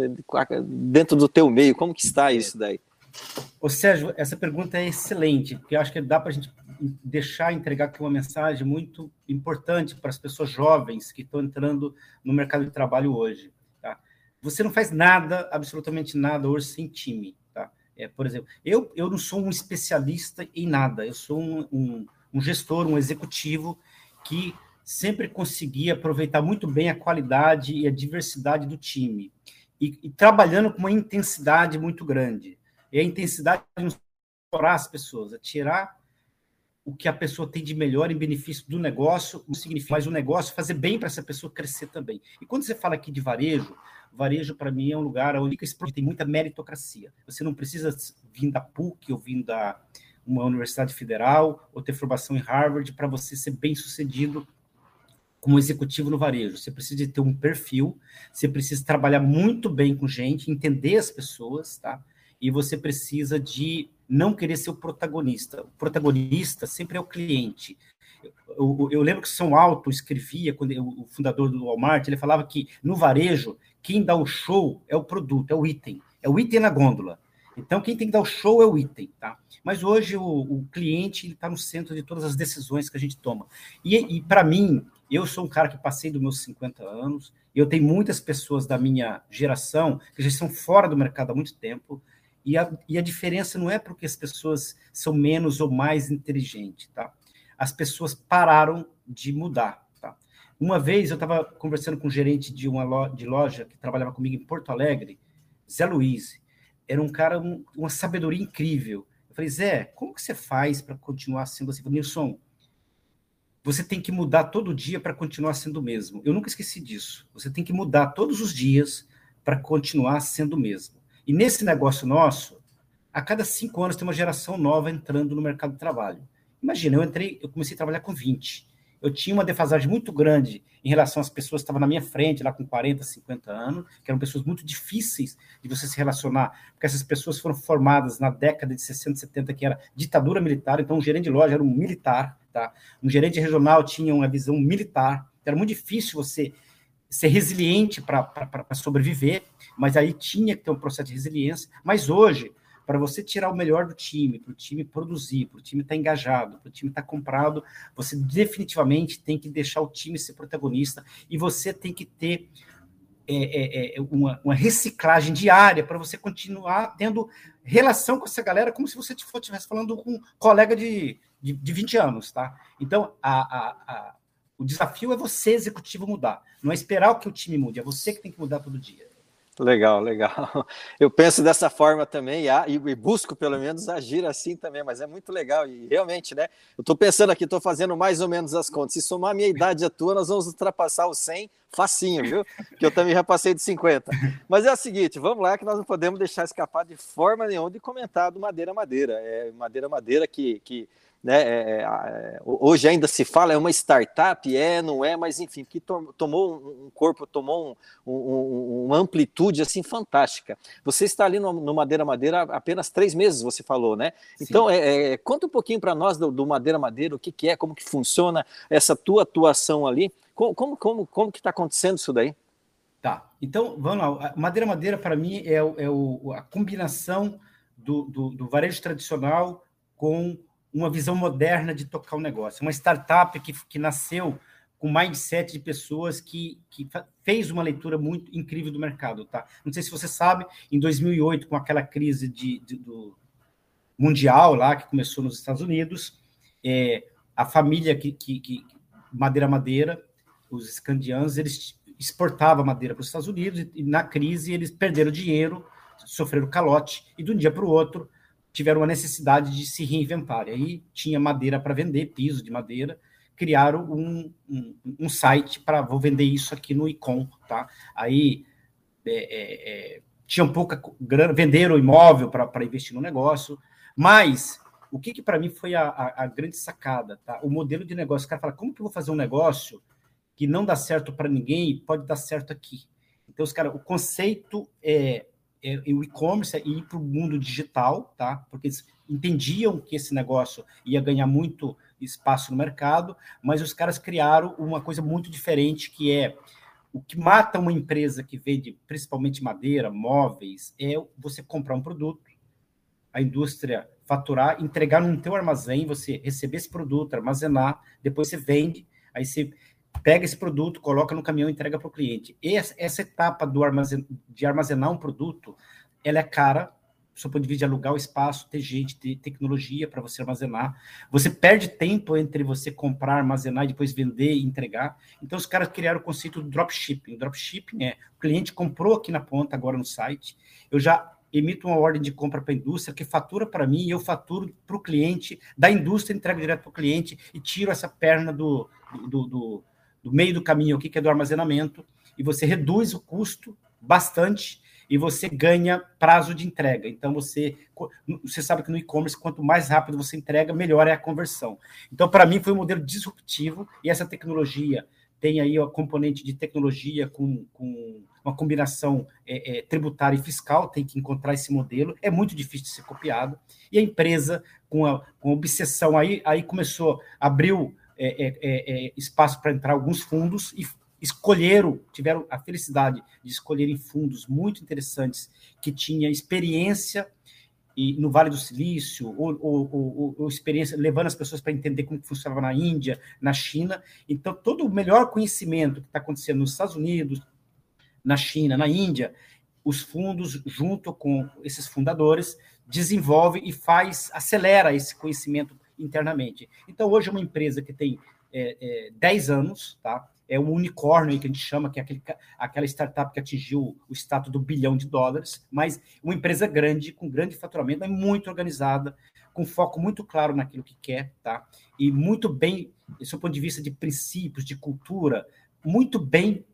dentro do teu meio, como que está isso daí? Ô Sérgio, essa pergunta é excelente, porque eu acho que dá para a gente deixar entregar aqui uma mensagem muito importante para as pessoas jovens que estão entrando no mercado de trabalho hoje. Tá? Você não faz nada, absolutamente nada hoje sem time. Tá? É, por exemplo, eu, eu não sou um especialista em nada, eu sou um, um, um gestor, um executivo que sempre consegui aproveitar muito bem a qualidade e a diversidade do time. E, e trabalhando com uma intensidade muito grande. E a intensidade de não explorar as pessoas, é tirar o que a pessoa tem de melhor em benefício do negócio, significa mais o negócio fazer bem para essa pessoa crescer também. E quando você fala aqui de varejo, varejo para mim é um lugar onde tem muita meritocracia. Você não precisa vir da PUC ou vir da uma universidade federal ou ter formação em Harvard para você ser bem sucedido como executivo no varejo. Você precisa ter um perfil, você precisa trabalhar muito bem com gente, entender as pessoas, tá? E você precisa de não querer ser o protagonista. O protagonista sempre é o cliente. Eu, eu, lembro que São Alto escrevia, quando o fundador do Walmart, ele falava que no varejo, quem dá o show é o produto, é o item, é o item na gôndola. Então, quem tem que dar o show é o item, tá? Mas hoje o, o cliente está no centro de todas as decisões que a gente toma. E, e para mim, eu sou um cara que passei dos meus 50 anos, eu tenho muitas pessoas da minha geração que já estão fora do mercado há muito tempo, e a, e a diferença não é porque as pessoas são menos ou mais inteligentes, tá? As pessoas pararam de mudar, tá? Uma vez eu estava conversando com um gerente de uma loja, de loja que trabalhava comigo em Porto Alegre, Zé Luiz. Era um cara, um, uma sabedoria incrível. Eu falei, Zé, como que você faz para continuar sendo assim? Nilson, você tem que mudar todo dia para continuar sendo o mesmo. Eu nunca esqueci disso. Você tem que mudar todos os dias para continuar sendo o mesmo. E nesse negócio nosso, a cada cinco anos tem uma geração nova entrando no mercado de trabalho. Imagina, eu entrei, eu comecei a trabalhar com 20. Eu tinha uma defasagem muito grande em relação às pessoas que estavam na minha frente, lá com 40, 50 anos, que eram pessoas muito difíceis de você se relacionar, porque essas pessoas foram formadas na década de 60, 70, que era ditadura militar, então um gerente de loja era um militar, tá? Um gerente regional tinha uma visão militar, era muito difícil você ser resiliente para sobreviver, mas aí tinha que ter um processo de resiliência. Mas hoje, para você tirar o melhor do time, para o time produzir, para o time estar tá engajado, para o time estar tá comprado, você definitivamente tem que deixar o time ser protagonista e você tem que ter é, é, é uma, uma, reciclagem diária para você continuar tendo relação com essa galera como se você estivesse falando com um colega de, de, de 20 anos, tá? Então, a, a, o desafio é você, executivo, mudar. Não é esperar que o time mude, é você que tem que mudar todo dia. Legal, legal. Eu penso dessa forma também e, busco pelo menos agir assim também, mas é muito legal e realmente, né? Eu estou pensando aqui, estou fazendo mais ou menos as contas. Se somar a minha idade e a tua, nós vamos ultrapassar os 100 facinho, viu? Que eu também já passei de 50. Mas é o seguinte, vamos lá que nós não podemos deixar escapar de forma nenhuma de comentar do Madeira Madeira. É Madeira Madeira que, que né, é, é, é, hoje ainda se fala, é uma startup, é, não é, mas enfim, que to tomou um corpo, tomou um, um, uma amplitude assim fantástica. Você está ali no, no, Madeira Madeira há apenas três meses, você falou, né? Então, é, é, conta um pouquinho para nós do, do, Madeira Madeira, o que, que é, como que funciona essa tua atuação ali, como, como, como, como que está acontecendo isso daí? Tá, então vamos lá. Madeira Madeira, para mim, é, é o, a combinação do, do, do varejo tradicional com uma visão moderna de tocar o um negócio. Uma startup que, que nasceu com mindset de pessoas que, que fez uma leitura muito incrível do mercado, tá? Não sei se você sabe, em 2008, com aquela crise de, de do mundial lá que começou nos Estados Unidos, é, a família que, que, que madeira madeira, os escandianos, eles exportavam madeira para os Estados Unidos e, e na crise eles perderam dinheiro, sofreram calote e de um dia para o outro tiveram a necessidade de se reinventar. E aí tinha madeira para vender, piso de madeira, criaram um, um, um site para vou vender isso aqui no Icon, tá? Aí é, é, é, tinham pouca grana, venderam imóvel para investir no negócio, mas o que, que para mim foi a, a, a, grande sacada, tá? O modelo de negócio, o cara fala, como que eu vou fazer um negócio que não dá certo para ninguém e pode dar certo aqui? Então, os caras, o conceito é é, o e-commerce é ir para o mundo digital, tá? Porque eles entendiam que esse negócio ia ganhar muito espaço no mercado, mas os caras criaram uma coisa muito diferente que é o que mata uma empresa que vende principalmente madeira, móveis, é você comprar um produto, a indústria faturar, entregar no teu armazém, você receber esse produto, armazenar, depois você vende, aí você pega esse produto, coloca no caminhão e entrega para o cliente. Essa, essa etapa do armazen, de armazenar um produto, ela é cara, do ponto de vista de alugar o espaço, ter gente, ter tecnologia para você armazenar. Você perde tempo entre você comprar, armazenar e depois vender e entregar. Então, os caras criaram o conceito do dropshipping. O dropshipping é, o cliente comprou aqui na ponta, agora no site, eu já emito uma ordem de compra para a indústria que fatura para mim e eu faturo para o cliente, da indústria entrega direto para o cliente e tiro essa perna do, do, do do meio do caminho aqui, que é do armazenamento, e você reduz o custo bastante e você ganha prazo de entrega. Então, você, você sabe que no e-commerce, quanto mais rápido você entrega, melhor é a conversão. Então, para mim, foi um modelo disruptivo e essa tecnologia tem aí a componente de tecnologia com, com uma combinação é, é, tributária e fiscal, tem que encontrar esse modelo, é muito difícil de ser copiado, e a empresa, com a, com a obsessão, aí, aí começou, abriu é, é, é, é, espaço para entrar alguns fundos e escolheram, tiveram a felicidade de escolherem fundos muito interessantes que tinha experiência e no Vale do Silício, ou, ou, ou, ou experiência levando as pessoas para entender como funcionava na Índia, na China. Então, todo o melhor conhecimento que está acontecendo nos Estados Unidos, na China, na Índia, os fundos, junto com esses fundadores, desenvolve e faz, acelera esse conhecimento internamente. Então, hoje é uma empresa que tem é, é, 10 anos, tá? é um unicórnio que a gente chama, que é aquele, aquela startup que atingiu o status do bilhão de dólares, mas uma empresa grande, com grande faturamento, é muito organizada, com foco muito claro naquilo que quer, tá? E muito bem, do ponto de vista de princípios, de cultura, muito bem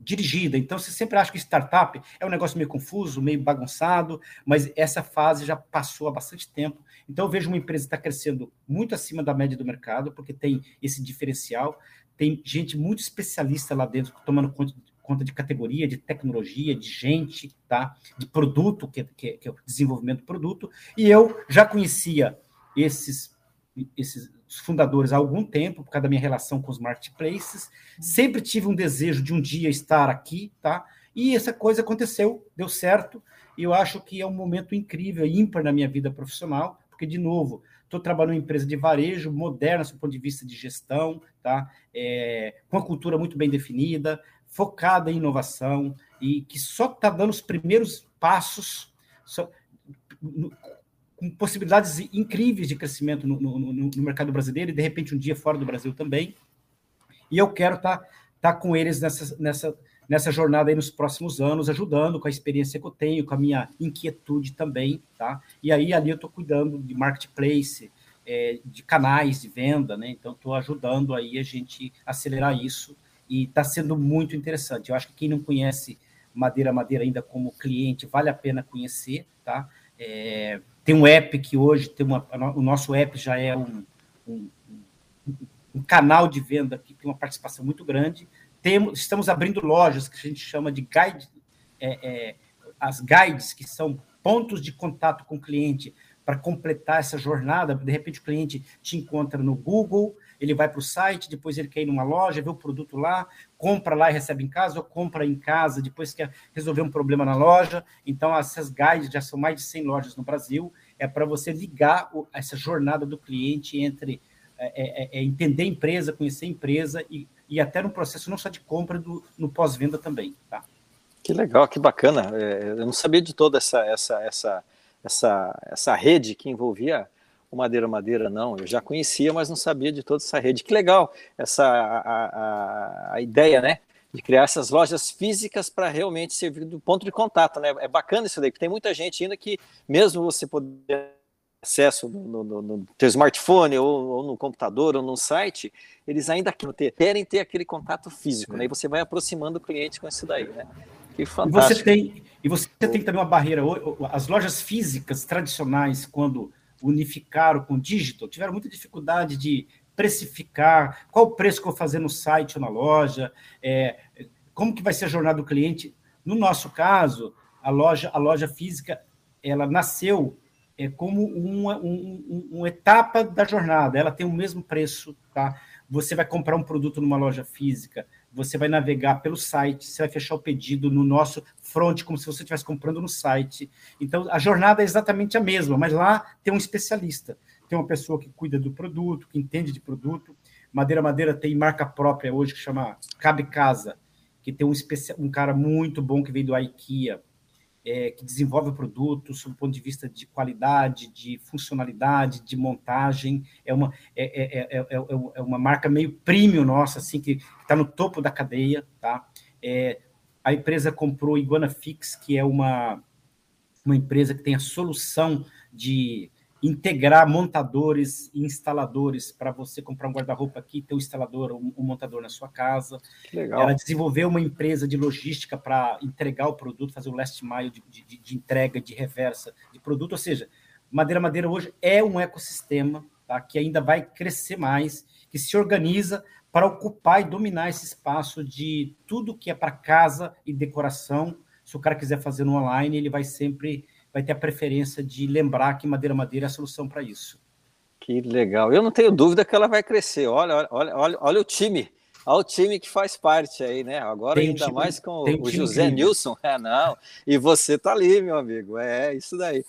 dirigida. Então, você sempre acha que startup é um negócio meio confuso, meio bagunçado, mas essa fase já passou há bastante tempo. Então, eu vejo uma empresa que está crescendo muito acima da média do mercado, porque tem esse diferencial, tem gente muito especialista lá dentro, tomando conta, conta de categoria, de tecnologia, de gente, tá? de produto, que, que, que é o desenvolvimento do produto, e eu já conhecia esses, esses fundadores há algum tempo, por causa da minha relação com os marketplaces. Sempre tive um desejo de um dia estar aqui, tá? E essa coisa aconteceu, deu certo, e eu acho que é um momento incrível, ímpar na minha vida profissional, porque, de novo, estou trabalhando em uma empresa de varejo, moderna do ponto de vista de gestão, tá? É, com uma cultura muito bem definida, focada em inovação, e que só está dando os primeiros passos, só, com possibilidades incríveis de crescimento no, no, no, mercado brasileiro e, de repente, um dia fora do Brasil também. E eu quero estar tá, tá com eles nessa, nessa, nessa jornada aí nos próximos anos, ajudando com a experiência que eu tenho, com a minha inquietude também, tá? E aí, ali eu estou cuidando de marketplace, é, de canais de venda, né? Então, estou ajudando aí a gente acelerar isso e está sendo muito interessante. Eu acho que quem não conhece Madeira Madeira ainda como cliente, vale a pena conhecer, tá? É, tem um app que hoje tem uma, o nosso app já é um, um, um canal de venda que tem uma participação muito grande. Temos, estamos abrindo lojas que a gente chama de guide, é, é, as guides, que são pontos de contato com o cliente para completar essa jornada. De repente, o cliente te encontra no Google, ele vai para o site, depois ele quer ir numa loja, vê o produto lá, compra lá e recebe em casa, ou compra em casa, depois quer resolver um problema na loja. Então, essas guides já são mais de 100 lojas no Brasil, é para você ligar o, essa jornada do cliente entre é, é, é, entender a empresa, conhecer a empresa e, e até no processo não só de compra, do, no pós-venda também. Tá? Que legal, que bacana. É, eu não sabia de toda essa, essa, essa, essa, essa rede que envolvia o Madeira Madeira, não. Eu já conhecia, mas não sabia de toda essa rede. Que legal essa a, a, a ideia, né? De criar essas lojas físicas para realmente servir do ponto de contato, né? É bacana isso daí, porque tem muita gente ainda que, mesmo você poder acesso no, no, no teu smartphone ou, ou, no computador ou no site, eles ainda querem ter aquele contato físico, né? E você vai aproximando o cliente com isso daí, né? Que fantástico. E você tem, e você tem também uma barreira. As lojas físicas tradicionais, quando unificaram com o digital, tiveram muita dificuldade de precificar, qual o preço que eu vou fazer no site ou na loja, é, como que vai ser a jornada do cliente. No nosso caso, a loja, a loja física, ela nasceu é, como uma, um, uma etapa da jornada, ela tem o mesmo preço, tá? Você vai comprar um produto numa loja física, você vai navegar pelo site, você vai fechar o pedido no nosso front, como se você estivesse comprando no site. Então, a jornada é exatamente a mesma, mas lá tem um especialista, tem uma pessoa que cuida do produto, que entende de produto. Madeira Madeira tem marca própria hoje que chama Cabe Casa, que tem um, um cara muito bom que veio do IKEA, é, que desenvolve o produto sob o ponto de vista de qualidade, de funcionalidade, de montagem. É uma, é, é, é uma marca meio premium nossa, assim, que está no topo da cadeia. Tá? a empresa comprou Iguana Fix, que é uma, uma empresa que tem a solução de integrar montadores e instaladores para você comprar um guarda-roupa aqui, ter um instalador, um, um, montador na sua casa. Legal. Ela desenvolveu uma empresa de logística para entregar o produto, fazer o last mile de, de, de, entrega, de reversa de produto. Ou seja, Madeira Madeira hoje é um ecossistema tá, que ainda vai crescer mais, que se organiza para ocupar e dominar esse espaço de tudo que é para casa e decoração. Se o cara quiser fazer no online, ele vai sempre vai ter a preferência de lembrar que Madeira Madeira é a solução para isso. Que legal. Eu não tenho dúvida que ela vai crescer. Olha, olha, olha, olha o time. Olha o time que faz parte aí, né? Agora tem ainda time, mais com o, o José Nilson. É, não. E você tá ali, meu amigo. É isso daí.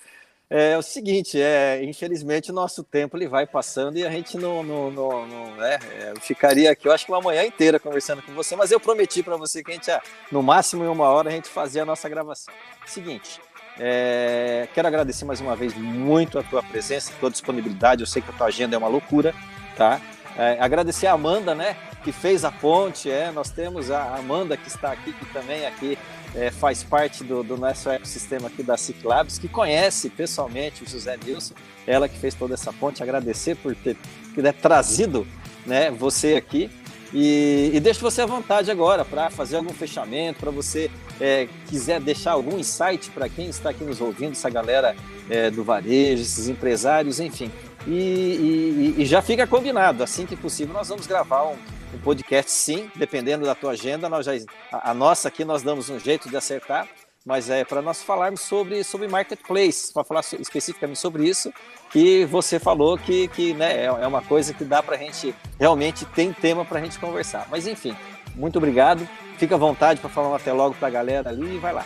É, é o seguinte, é, infelizmente o nosso tempo ele vai passando e a gente não, não, não, não é, é, ficaria aqui, eu acho que uma manhã inteira conversando com você, mas eu prometi para você que a gente, no máximo em uma hora, a gente fazia a nossa gravação. Seguinte, é, quero agradecer mais uma vez muito a tua presença, a tua disponibilidade. Eu sei que a tua agenda é uma loucura, tá? É, agradecer a Amanda, né? que fez a ponte, é, nós temos a Amanda que está aqui, que também aqui é, faz parte do, do, nosso ecossistema aqui da Ciclabs, que conhece pessoalmente o José Nilson, ela que fez toda essa ponte, agradecer por ter, ter trazido né, você aqui. E, e deixo você à vontade agora para fazer algum fechamento, para você é, quiser deixar algum insight para quem está aqui nos ouvindo, essa galera é, do varejo, esses empresários, enfim. E, e, e, já fica combinado, assim que possível, nós vamos gravar um, um podcast, sim, dependendo da tua agenda. Nós já, a, a nossa aqui nós damos um jeito de acertar, mas é para nós falarmos sobre, sobre marketplace, para falar especificamente sobre isso, que você falou que, que né, é, é uma coisa que dá para a gente, realmente tem tema para a gente conversar. Mas enfim, muito obrigado, fica à vontade para falar um até logo para a galera ali e vai lá.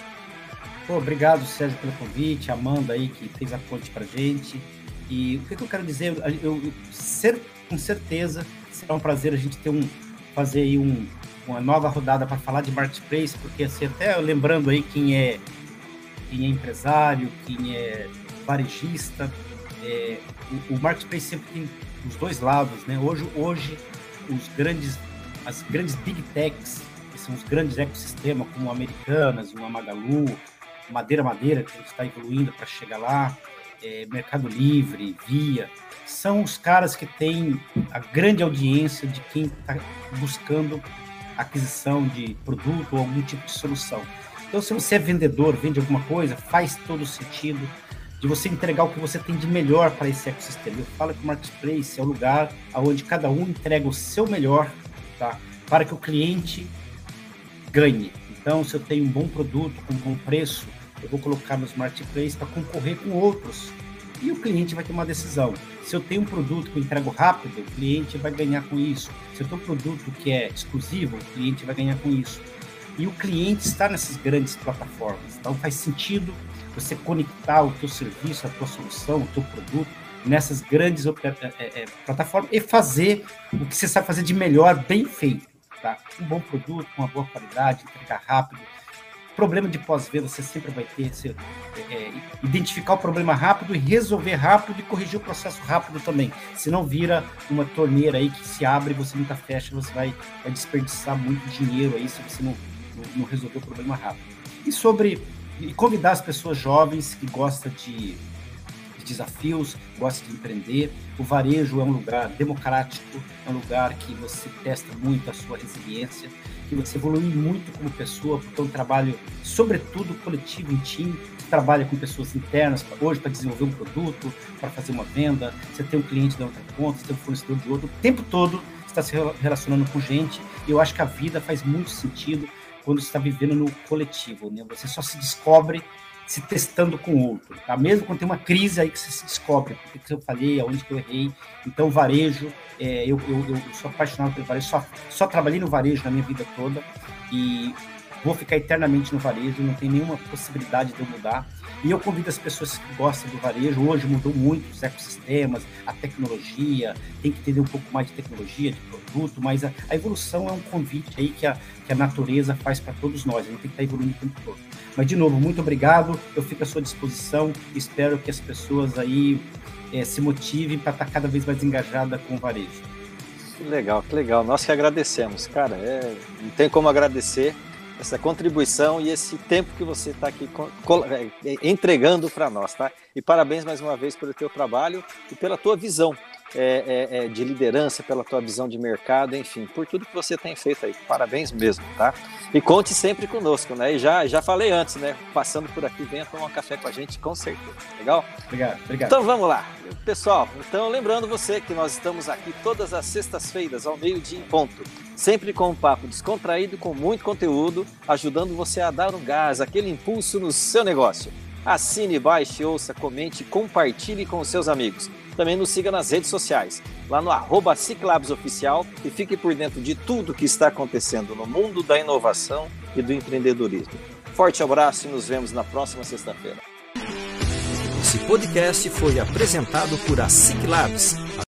Pô, obrigado, Sérgio, pelo convite, Amanda aí que fez a ponte para gente. E o que, que eu quero dizer, eu, eu, ser, com certeza será um prazer a gente ter um, fazer aí um, uma nova rodada para falar de marketplace, porque assim, até lembrando aí quem é, quem é empresário, quem é varejista, é, o, o marketplace sempre tem os dois lados, né? Hoje, hoje os grandes, as grandes big techs, que são os grandes ecossistemas, como Americanas, uma Magalu, Madeira Madeira, que está evoluindo para chegar lá, é, Mercado Livre, Via, são os caras que têm a grande audiência de quem está buscando aquisição de produto ou algum tipo de solução. Então, se você é vendedor, vende alguma coisa, faz todo sentido de você entregar o que você tem de melhor para esse ecossistema. Eu falo que o Marketplace é o lugar onde cada um entrega o seu melhor tá? para que o cliente ganhe. Então, se eu tenho um bom produto com um bom preço, eu vou colocar nos marketplaces para concorrer com outros. E o cliente vai ter uma decisão. Se eu tenho um produto que eu entrego rápido, o cliente vai ganhar com isso. Se eu tenho um produto que é exclusivo, o cliente vai ganhar com isso. E o cliente está nessas grandes plataformas. Então faz sentido você conectar o teu serviço, a tua solução, o teu produto nessas grandes é, é, é, plataformas e fazer o que você sabe fazer de melhor, bem feito. Tá? Um bom produto, com uma boa qualidade, entregar rápido, problema de pós-venda você sempre vai ter, você, é, é, identificar o problema rápido e resolver rápido e corrigir o processo rápido também. Se não vira uma torneira aí que se abre e você nunca fecha, você vai, vai desperdiçar muito dinheiro aí se você não, não, não resolver o problema rápido. E sobre e convidar as pessoas jovens que gostam de, de desafios, gostam de empreender. O varejo é um lugar democrático, é um lugar que você testa muito a sua resiliência que você evolui muito como pessoa, porque é um trabalho, sobretudo, coletivo em time. Você trabalha com pessoas internas hoje para desenvolver um produto, para fazer uma venda. Você tem um cliente da outra ponta, você tem um fornecedor de outro. O tempo todo está se relacionando com gente. E eu acho que a vida faz muito sentido quando você está vivendo no coletivo. Né? Você só se descobre se testando com outro, tá? Mesmo quando tem uma crise aí que você se descobre, o que eu falei, aonde que eu errei. Então, varejo, é, eu, eu, eu, sou apaixonado pelo varejo, só, só trabalhei no varejo na minha vida toda e vou ficar eternamente no varejo, não tem nenhuma possibilidade de eu mudar. E eu convido as pessoas que gostam do varejo, hoje mudou muito os ecossistemas, a tecnologia, tem que entender um pouco mais de tecnologia, de produto, mas a, a evolução é um convite aí que a, que a natureza faz para todos nós, a gente tem que estar evoluindo o tempo todo. Mas, de novo, muito obrigado, eu fico à sua disposição, espero que as pessoas aí é, se motivem para estar cada vez mais engajada com o varejo. Que legal, que legal. Nós que agradecemos, cara. É, não tem como agradecer essa contribuição e esse tempo que você está aqui é, entregando para nós, tá? E parabéns mais uma vez pelo teu trabalho e pela tua visão é, é, é, de liderança, pela tua visão de mercado, enfim, por tudo que você tem feito aí. Parabéns mesmo, tá? E conte sempre conosco, né? E já, já falei antes, né? Passando por aqui, venha tomar um café com a gente, com certeza. Legal? Obrigado, obrigado. Então vamos lá. Pessoal, então lembrando você que nós estamos aqui todas as sextas-feiras, ao meio-dia em ponto. Sempre com um papo descontraído, com muito conteúdo, ajudando você a dar um gás, aquele impulso no seu negócio. Assine, baixe, ouça, comente, compartilhe com os seus amigos. Também nos siga nas redes sociais, lá no arroba Oficial e fique por dentro de tudo que está acontecendo no mundo da inovação e do empreendedorismo. Forte abraço e nos vemos na próxima sexta-feira. Esse podcast foi apresentado por a Ciclabs